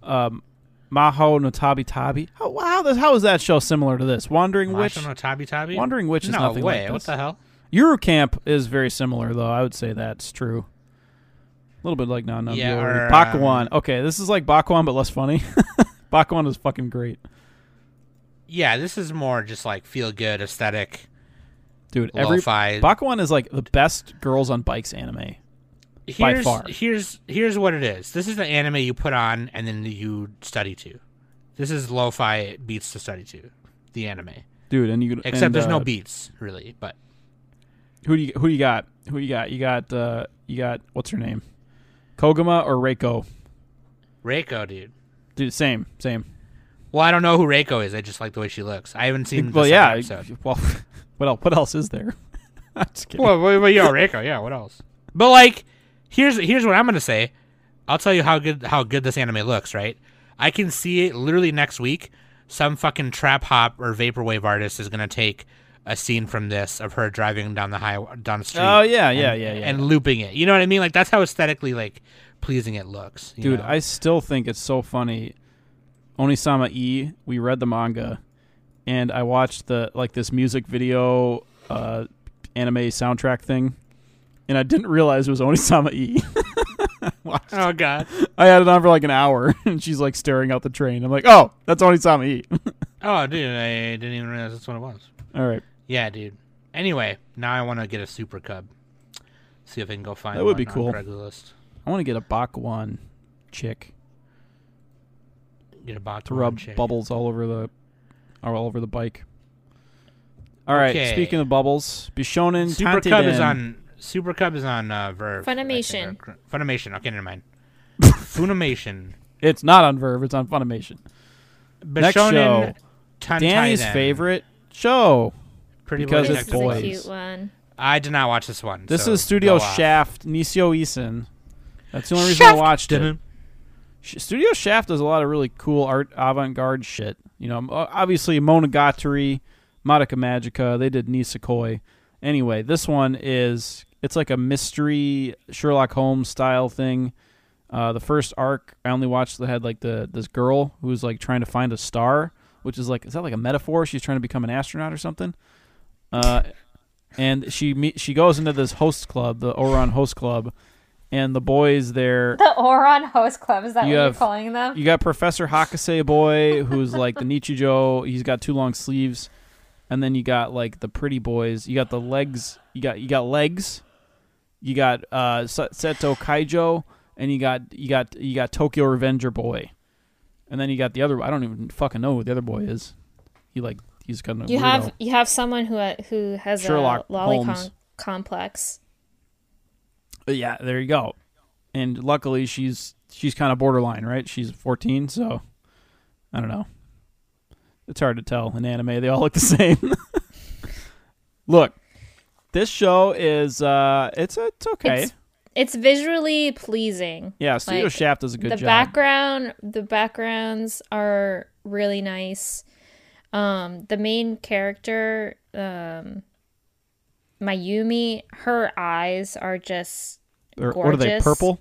um, Maho no Tabi Tabi. How how this how is that show similar to this? Wandering Witch. No Tabi Tabi? Wandering Witch is no nothing way. like What the hell? Yuru Camp is very similar, though. I would say that's true. A little bit like non non Yeah, or, Bakuon. um, okay, this is like Bakuon, but less funny. Bakuon is fucking great, Yeah, this is more just like feel good aesthetic, dude. Every lo-fi. Bakuon is like the best girls on bikes anime. by far. Here's here's what it is. This is the anime you put on and then you study to. This is lo-fi beats to study to. The anime, Dude, and you except and, there's no uh, beats really. But Who do you who you got? Who you got? You got uh you got what's her name? Koguma or Reiko? Reiko, dude. Dude, same, same. Well, I don't know who Reiko is. I just like the way she looks. I haven't seen. well, the yeah. episode. Well, what else? What else is there? I'm just kidding. Well, well, well, yeah, Reiko. Yeah, what else? But like, here's here's what I'm gonna say. I'll tell you how good how good this anime looks. Right? I can see it literally next week. Some fucking trap hop or vaporwave artist is gonna take a scene from this of her driving down the high down the street. Oh, yeah, yeah, and- yeah, yeah. And looping it. You know what I mean? Like that's how aesthetically like pleasing it looks. you Dude, know? I still think it's so funny. Onisama E, we read the manga and I watched the like this music video uh anime soundtrack thing and I didn't realize it was Onisama E. Watched- Oh god. I had it on for like an hour and she's like staring out the train. I'm like, "Oh, that's Onisama E." Oh, dude, I didn't even realize that's what it was. All right. Yeah, dude. Anyway, now I want to get a super cub. See if I can go find That would one be on cool. Craigslist. I want to get a Bakuon chick Get a bot to rub chick. bubbles all over the all over the bike. All right, Okay. speaking of bubbles, Bishonen Super Cub is on. Super Cub is on uh, VRV. I think, Funimation. or cr- Funimation. Okay, never mind. Funimation. It's not on VRV, it's on Funimation. Next show. Tanteidan. Danny's favorite show. Pretty because Boy it's boys. a cute one. I did not watch this one. This so is Studio. Shaft, Nisio Isin. That's the only reason I watched it. Studio Shaft does a lot of really cool art, avant-garde shit. You know, obviously Monogatari, Madoka Magica. They did Nisekoi. Anyway, this one is it's like a mystery Sherlock Holmes style thing. Uh, the first arc I only watched that had like the this girl who's like trying to find a star, which is like is that like a metaphor? She's trying to become an astronaut or something. uh, and she meet, she goes into this host club, the Ouran host club, and the boys there. The Ouran Host Club, is that You what have- you're calling them? You got Professor Hakase boy, who's like the Nichijou. He's got two long sleeves, and then you got like the pretty boys. You got the legs. You got you got legs. You got uh, Seto Kaijo, and you got you got you got Tokyo Revenger boy, and then you got the other. I don't even fucking know who the other boy is. He like he's kind of you have you have someone who uh, who has Sherlock a lolicon Holmes. complex. Yeah. There you go. And luckily she's she's kind of borderline, right? She's 14, so I don't know. It's hard to tell in anime. They all look the same. look, this show is uh it's it's okay. It's, it's visually pleasing. yeah, Studio like, Shaft does a good the job. background the backgrounds are really nice. Um the main character um Mayumi, her eyes are just Or- what are they? Purple.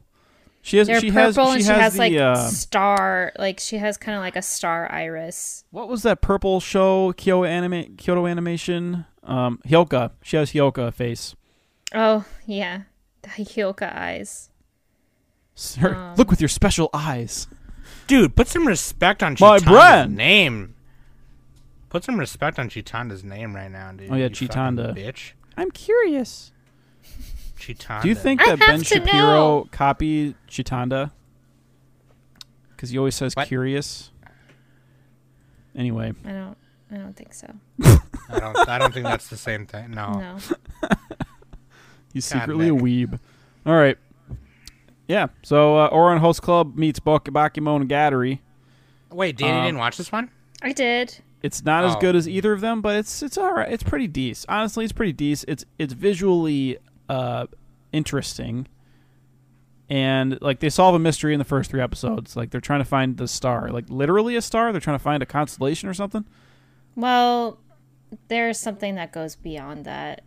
She has they're she purple has and she she has, has the like uh, star like she has kind of like a star iris. what was that purple show Kyoto anime Kyoto animation? Um Hyoka. She has Hyoka face. Oh, yeah. The Hyoka eyes. Sir, Um, look with your special eyes. Dude, put some respect on My Chitanda's brand. name. Put some respect on Chitanda's name right now, dude. Oh, yeah, you Chitanda. bitch. I'm curious. Chitanda. Do you think I that Ben to Shapiro know. copied Chitanda? Because he always says What? curious. Anyway, I don't I don't think so. I don't. I don't think that's the same thing. No. No. he's God, secretly a Nick. weeb. All right. Yeah. So uh, Ouran Host Club meets Bak- Bakemonogatari. Wait, Danny Um, didn't watch this one? I did. It's not as Oh. good as either of them, but it's it's all right. It's pretty decent. Honestly, it's pretty decent. It's it's visually uh, interesting, and like they solve a mystery in the first three episodes. Like they're trying to find the star, like literally a star. They're trying to find a constellation or something. Well, there's something that goes beyond that.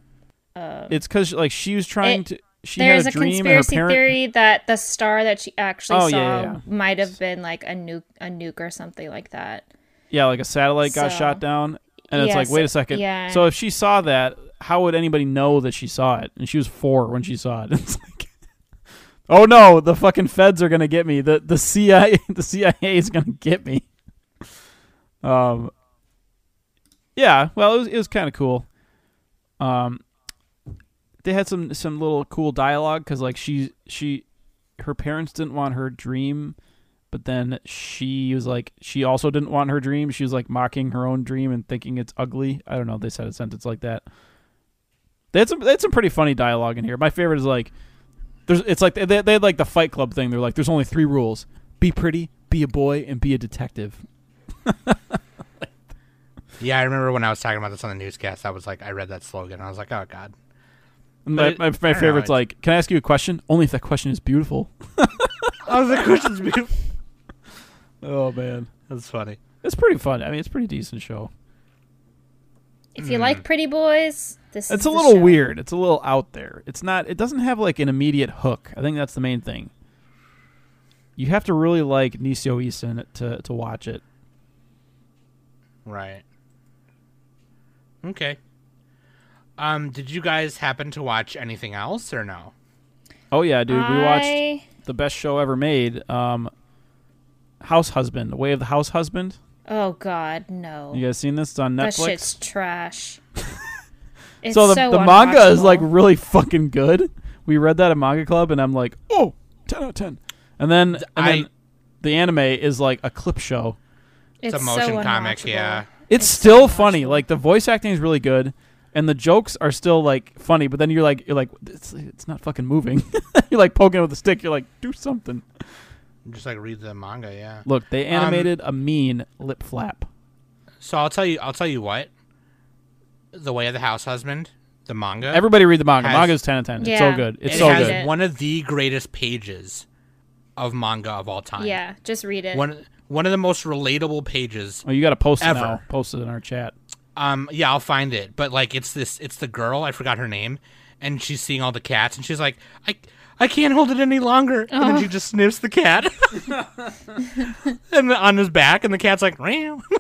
Um, It's because like she was trying It- to. She There's had a a dream conspiracy parent. theory that the star that she actually Oh, saw yeah, yeah, yeah. might have been like a nuke a nuke or something like that. Yeah, like a satellite got So- shot down, and it's Yeah, like, wait a second. yeah. So if she saw that, how would anybody know that she saw it? And she was four when she saw it. It's like, oh no, the fucking feds are gonna get me. The the CIA the CIA is gonna get me. Um. Yeah, well, it was it was kind of cool. Um, they had some some little cool dialogue because like she she her parents didn't want her dream but then she was like she also didn't want her dream she was like mocking her own dream and thinking it's ugly i don't know they said a sentence like that they had some they had some pretty funny dialogue in here my favorite is like there's it's like they, they had like the fight club thing they're like there's only three rules be pretty be a boy and be a detective Yeah, I remember when I was talking about this on the newscast. I was like, I read that slogan. I was like, oh god. my, my, my don't know, favorite's like can i ask you a question only if that question is beautiful I was like, question's beautiful. Oh man That's funny. it's pretty fun i mean it's a pretty decent show If you like pretty boys, this is Hmm. it's a the little show. weird it's a little out there it's not it doesn't have like an immediate hook i think that's the main thing you have to really like nisio isin to to watch it Right. Okay. Um, did you guys happen to watch anything else or no? oh yeah dude we watched the best show ever made um house husband the way of the house husband Oh God, no. you guys seen this it's on that netflix shit's trash. It's so the, so the manga is like really fucking good we read that at manga club and i'm like oh 10 out of 10 and then and I- then the anime is like a clip show it's, a motion so comic, yeah. It's, It's so still funny. Like the voice acting is really good, and the jokes are still like funny. But then you're like, you're like, it's, it's not fucking moving. you're like poking it with a stick. You're like, do something. Just like read the manga, yeah. Look, they Um, animated a mean lip flap. So I'll tell you. I'll tell you what. The Way of the House Husband, the manga. Everybody read the manga. has- Manga's ten out of ten. It's so good. It's it so has good. one of the greatest pages of manga of all time. Yeah, just read it. One one of the most relatable pages. Oh, you got to post it now. Post it in our chat. Um, yeah, I'll find it. But like, it's this. It's the girl. I forgot her name, and she's seeing all the cats, and she's like, I. I can't hold it any longer. And then oh. she just sniffs the cat, and on his back, and the cat's like, "Meow."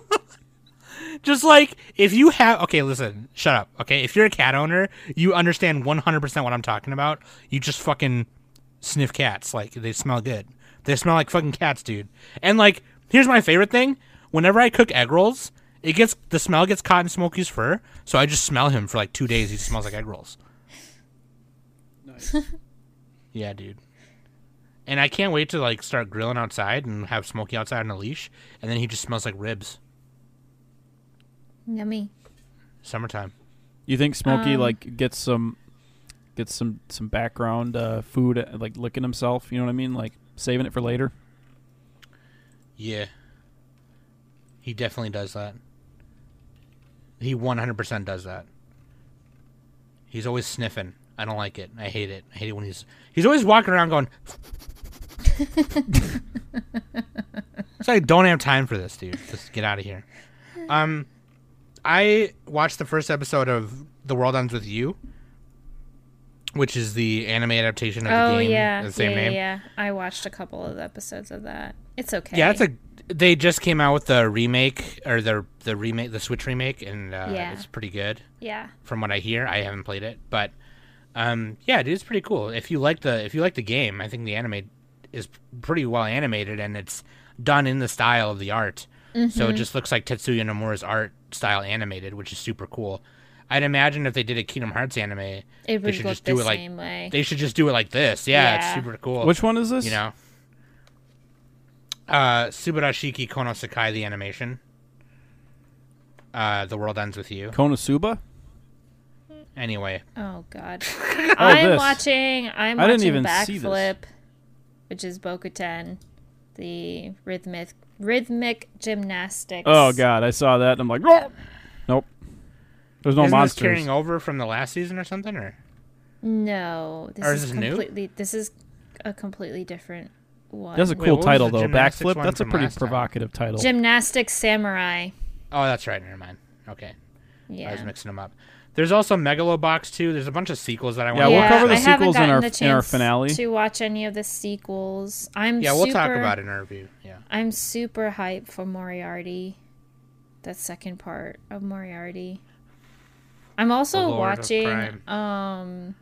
Just like if you have okay, listen, shut up. Okay, if you're a cat owner, you understand 100% what I'm talking about. You just fucking sniff cats like they smell good. They smell like fucking cats, dude. And like here's my favorite thing. Whenever I cook egg rolls, it gets the smell gets caught in Smokey's fur, so I just smell him for like 2 days. He smells like egg rolls. Nice. Yeah, dude. And I can't wait to like start grilling outside and have Smokey outside on a leash, and then he just smells like ribs. Yummy. Summertime. You think Smokey Um, like gets some gets some some background uh, food like licking himself? You know what I mean? Like saving it for later. Yeah. He definitely does that. He 100% does that. He's always sniffing. I don't like it. I hate it. I hate it when he's he's always walking around going It's like don't have time for this, dude. Just get out of here. Um I watched the first episode of The World Ends with You, which is the anime adaptation of the Oh game. yeah, the same yeah, name. yeah, yeah. I watched a couple of episodes of that. It's okay. Yeah, it's a. They just came out with the remake or the the remake, the Switch remake, and uh, Yeah. it's pretty good yeah. from what I hear. I haven't played it, but um, yeah, it's pretty cool. If you like the if you like the game, I think the anime is pretty well animated and it's done in the style of the art. So it Mm-hmm. just looks like Tetsuya Nomura's art style animated, which is super cool. I'd imagine if they did a Kingdom Hearts anime, It they should look just the do it like way. they should just do it like this. Yeah, Yeah. it's super cool. Which one is this? You know. Uh Subarashiki Kono Sekai the animation. Uh The World Ends with You. Konosuba. Anyway. Oh God. Oh, I'm this. watching. I'm I didn't watching even see. Backflip, which is Bakuten, the rhythmic rhythmic gymnastics. Oh god, I saw that and I'm like, "Oh!" nope. There's no Isn't this monsters. carrying over from the last season or something or No, this Or is is this new? completely. This is a completely different one. That's a cool what was title though. Backflip. That's a pretty last time? provocative title. Gymnastics Samurai. Oh, that's right, never mind. Okay. Yeah. I was mixing them up. There's also Megalobox too. There's a bunch of sequels that I want Yeah, to we'll cover the I sequels in our- the in our finale. To watch any of the sequels, I'm Yeah, we'll talk about it in our review. Yeah. I'm super hyped for Moriarty. That second part of Moriarty. I'm also watching um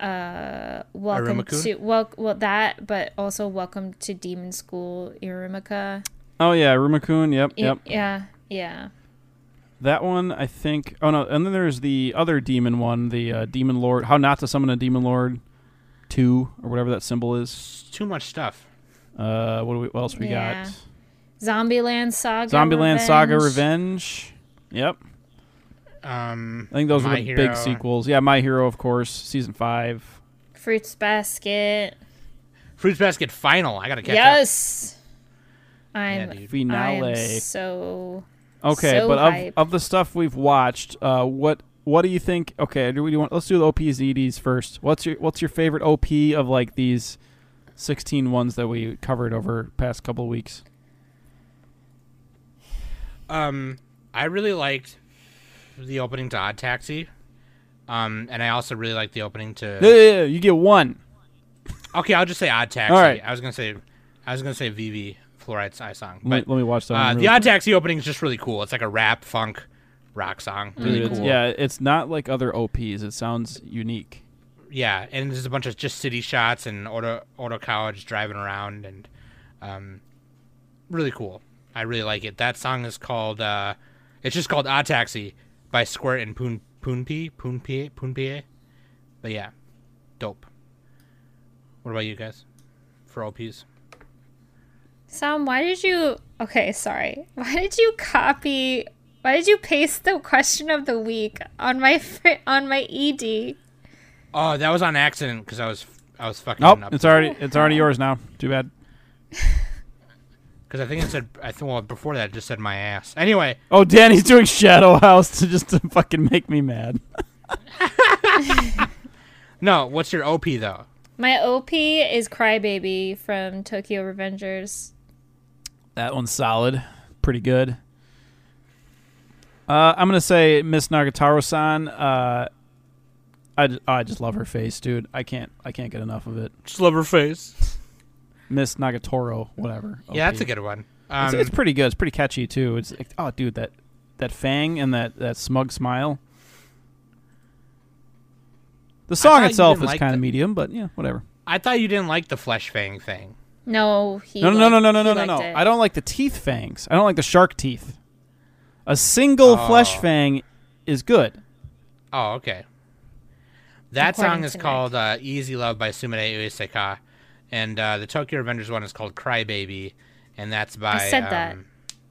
uh welcome Iruma-kun? to well well that but also welcome to demon school irumaka oh yeah, Rumakun. Yep, I- yep. yeah yeah That one, I think. Oh no, and then there's the other demon one, the uh, demon lord. How not to summon a demon lord, two or whatever that symbol is. Too much stuff. Uh, what, do we, what else we Yeah. got? zombieland saga Zombieland Saga Revenge. Revenge. Yep, Um I think those My are the Hero- big sequels. Yeah, My Hero, of course, season five. fruits basket Fruits Basket Final. I gotta catch up. yes i'm dude. I Finale. am so Okay, So but of, hype. of the stuff we've watched, uh, what what do you think? Okay, do we want? Let's do the OPs and EDs first. What's your What's your favorite OP of like these 16 ones that we covered over past couple of weeks? Um, I really liked the opening to Odd Taxi. Um, and I also really liked the opening to. Yeah, yeah, yeah, you get one. Okay, I'll just say Odd Taxi. All right. I was gonna say, I was gonna say Vivy Fluorite's Eye song, Let me, let me watch that. uh, the Odd Taxi opening is just really cool. It's like a rap funk rock song. Really cool. Yeah, it's not like other OPs. It sounds unique. yeah, and there's a bunch of just city shots and auto auto college driving around and um, really cool. I really like it. That song is called uh, it's just called Odd Taxi by Squirt and Poon Poonpie Poonpie Poonpie. But yeah, dope. What about you guys for OPs? Sam, why did you? Okay, sorry. Why did you copy? Why did you paste the question of the week on my fr- on my E ED? Oh, that was on accident because I was I was fucking Nope, up. it's already it's already yours now. Too bad. because I think it said I think well before that it just said my ass. Anyway, Oh, Danny's doing Shadow House to just to fucking make me mad. no, what's your OP though? My OP is Crybaby from Tokyo Revengers. That one's solid. Pretty good. Uh, I'm gonna say Miss Nagatoro-san. Uh, I, j- I just love her face, dude. I can't I can't get enough of it. Just love her face. Miss Nagatoro, whatever. Yeah, that's a good one. it's, Um, it's pretty good. It's pretty catchy too. It's like, oh, dude, that that fang and that that smug smile. The song itself is like kind of medium, but yeah, whatever. I thought you didn't like the flesh fang thing. No, he No, no, no, liked- no, no, no, he no, no. liked. I don't like the teeth fangs. I don't like the shark teeth. A single flesh Oh. fang is good. Oh, okay. That According song is called uh, "Easy Love" by Sumire Uesaka, and uh, the Tokyo Revengers one is called "Cry Baby," and that's by. I said that. um,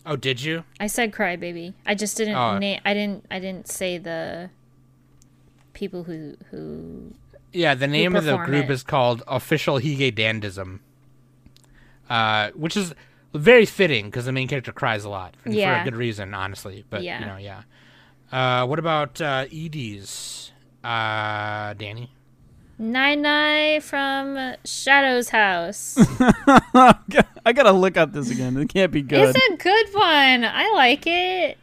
Oh, did you? I said cry baby. I just didn't Oh. na- I didn't I didn't say the people who who Yeah, the name of the group it. is called Official Hige Dandism, uh, which is very fitting because the main character cries a lot and for Yeah. a good reason, honestly. But Yeah. you know, yeah. Uh, what about uh, EDs, uh, Danny? Nine Nine from Shadow's house. I gotta look up this again. It can't be good. it's a good one. I like it.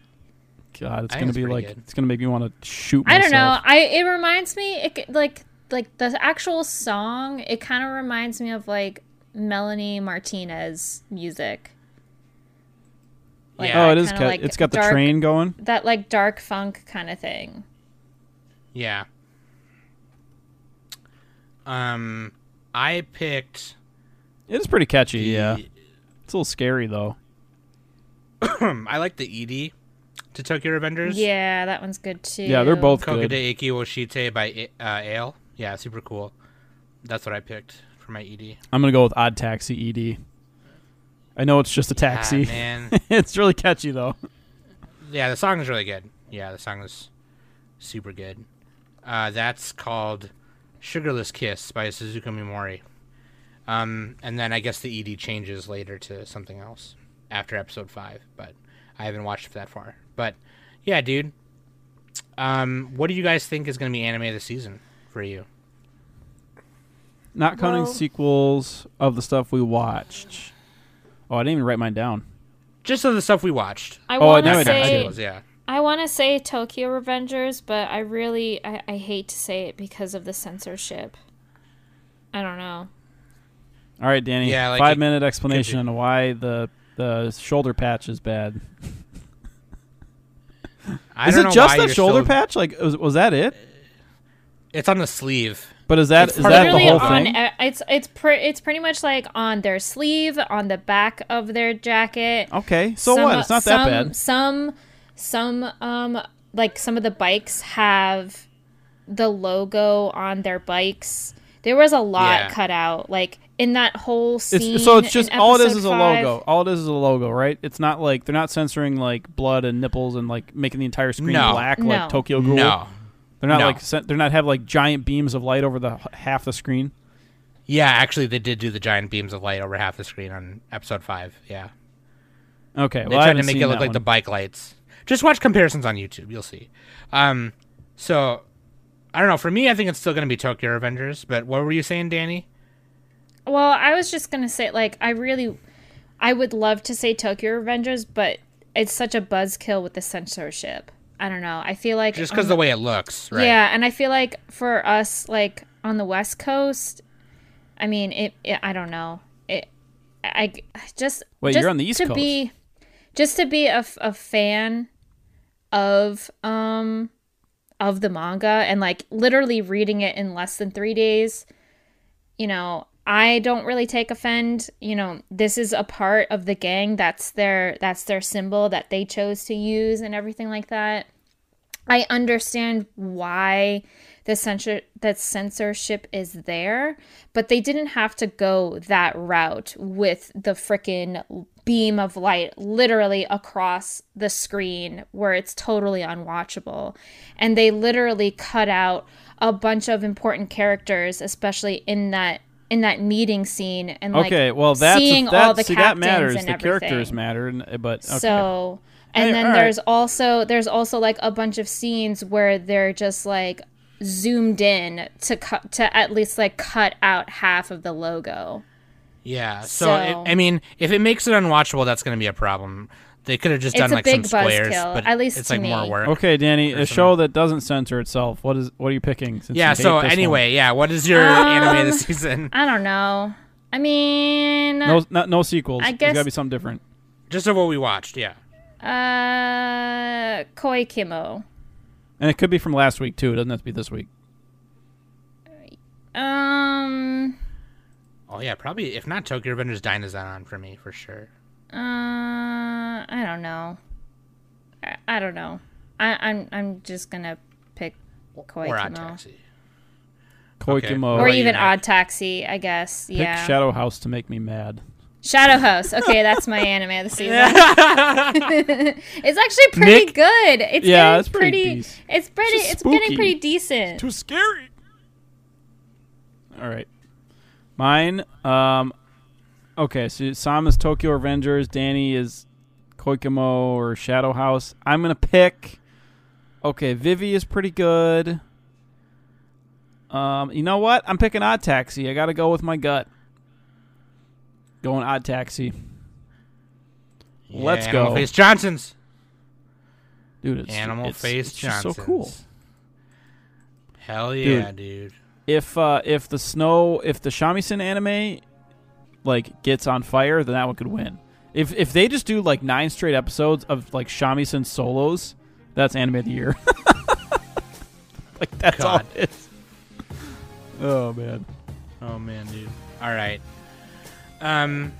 God, it's I gonna be pretty like good. it's gonna make me want to shoot. Myself. I don't know. I it reminds me it, like like the actual song. It kind of reminds me of like Melanie Martinez music. Like Yeah. Oh, it is. kinda, Ca- like, it's got the dark- train going. That like dark funk kind of thing. Yeah. Um, I picked. It is pretty catchy. the- Yeah, it's a little scary though. I like the ED to Tokyo Revengers. Yeah, that one's good too. Yeah, they're both good. Kokode Iki Woshite by uh, eill. Yeah, super cool. That's what I picked for my ED. I'm gonna go with Odd Taxi ED. I know it's just a taxi. Ah, man. it's really catchy though. yeah, the song is really good. Yeah, the song is super good. Uh, that's called "Sugarless Kiss" by Suzuko Mimori. Um, and then I guess the ED changes later to something else after episode five, but I haven't watched that far. But yeah, dude. Um, what do you guys think is going to be anime this season for you? Not counting Well- sequels of the stuff we watched. Oh, I didn't even write mine down. Just of the stuff we watched. I Oh, want now to I don't- say yeah. I want to say Tokyo Revengers, but I really I, I hate to say it because of the censorship. I don't know. All right, Danny. Yeah, like five it minute explanation on why the the shoulder patch is bad. I is don't it know just why that shoulder still- patch? Like, was, was that it? It's on the sleeve. But is that It's is that the whole on thing? it's it's pre- it's pretty much like on their sleeve, on the back of their jacket. Okay, so Some- what? It's not that some, bad. Some some um like some of the bikes have the logo on their bikes. There was a lot Yeah. cut out, like in that whole scene. It's, so it's just in all it is episode is a five. logo. All it is is a logo, right? It's not like they're not censoring like blood and nipples and like making the entire screen No. black No. like Tokyo Ghoul. No. They're not No. like they're not have like giant beams of light over the half the screen. Yeah, actually, they did do the giant beams of light over half the screen on episode five. Yeah, Okay, they well I tried to make it look like one. the bike lights. Just watch comparisons on YouTube, you'll see. Um, so I don't know. For me, I think it's still going to be Tokyo Avengers. But what were you saying, Danny? Well, I was just gonna say, like, I really, I would love to say Tokyo Revengers, but it's such a buzzkill with the censorship. I don't know. I feel like Just because the way it looks, right? Yeah, and I feel like for us, like on the West Coast, I mean, it. it I don't know. It. I I just. Wait, just you're on the East to Coast. Be, just to be a, a fan of um of the manga and like literally reading it in less than three days. You know, I don't really take offend. You know, this is a part of the gang. That's their that's their symbol that they chose to use and everything like that. I understand why the censor that censorship is there, but they didn't have to go that route with the frickin' beam of light literally across the screen where it's totally unwatchable. And they literally cut out a bunch of important characters, especially in that in that meeting scene and like okay, well that's seeing that, all the see, that matters. and the everything. characters matter, and, but okay. So, and Hey, then all right. there's also there's also like a bunch of scenes where they're just like zoomed in to cut to at least like cut out half of the logo. Yeah. So, So- it, I mean, if it makes it unwatchable, that's going to be a problem. They could have just It's done like some squares, buzzkill, but at least it's to like more work. okay, Danny, a Personally. show that doesn't censor itself. What is what are you picking? Since Yeah. you So this one? anyway, yeah. What is your Um, anime this season? I don't know. I mean, no, not, no sequels. I There's got to be something different. Just of what we watched, yeah. Uh, Koikimo. And it could be from last week too. It doesn't have to be this week. Um, Oh yeah, probably if not Tokyo Revengers Dynazon for me for sure. Uh, I don't know. I, I don't know. I, I'm I'm just gonna pick Koi or Odd Kimo. Taxi. Koikimo. Okay. Or What about you, even Odd Taxi, I guess. Pick yeah. Shadow House to make me mad. Shadow House. Okay, that's my anime of the season. it's actually pretty Nick? good. It's Yeah, it's pretty pretty. dec- it's pretty. just It's getting pretty decent. Too scary. All right. Mine. Um. Okay, so Sam is Tokyo Revengers. Danny is Koikimo or Shadow House. I'm gonna pick. Okay, Vivy is pretty good. Um, you know what? I'm picking Odd Taxi. I gotta go with my gut. Going Odd Taxi, Yeah, Let's Animal go. Face Johnsons. dude. It's Animal it's, Face it's Johnsons. so cool. Hell yeah, dude. if uh, if the snow if the shamisen anime like gets on fire then that one could win if if they just do like nine straight episodes of like shamisen solos that's anime of the year like that's all it is oh man Oh man, dude. All right. Um,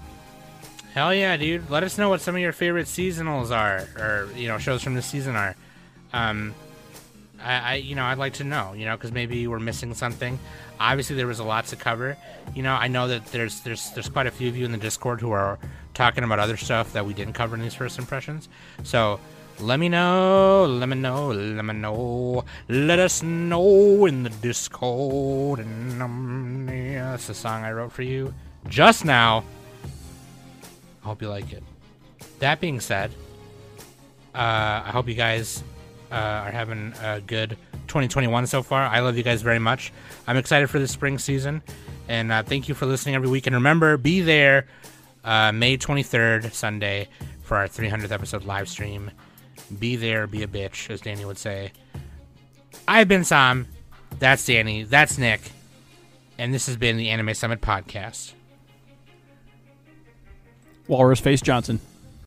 hell yeah, dude. Let us know what some of your favorite seasonals are, or you know, shows from the season are. Um, I, I you know, I'd like to know, you know, because maybe we're missing something. Obviously, there was a lot to cover. You know, I know that there's there's there's quite a few of you in the Discord who are talking about other stuff that we didn't cover in these first impressions. So. Let me know, let me know, let me know. Let us know in the Discord. And um, yeah, that's the song I wrote for you just now. I hope you like it. That being said, uh, I hope you guys uh, are having a good 2021 so far. I love you guys very much. I'm excited for the spring season, and uh, thank you for listening every week. And remember, be there uh, May 23rd, Sunday, for our 300th episode live stream. Be there, be a bitch, as Danny would say. I've been Sam. That's Danny. That's Nick. And this has been the Anime Summit Podcast. walrus face johnson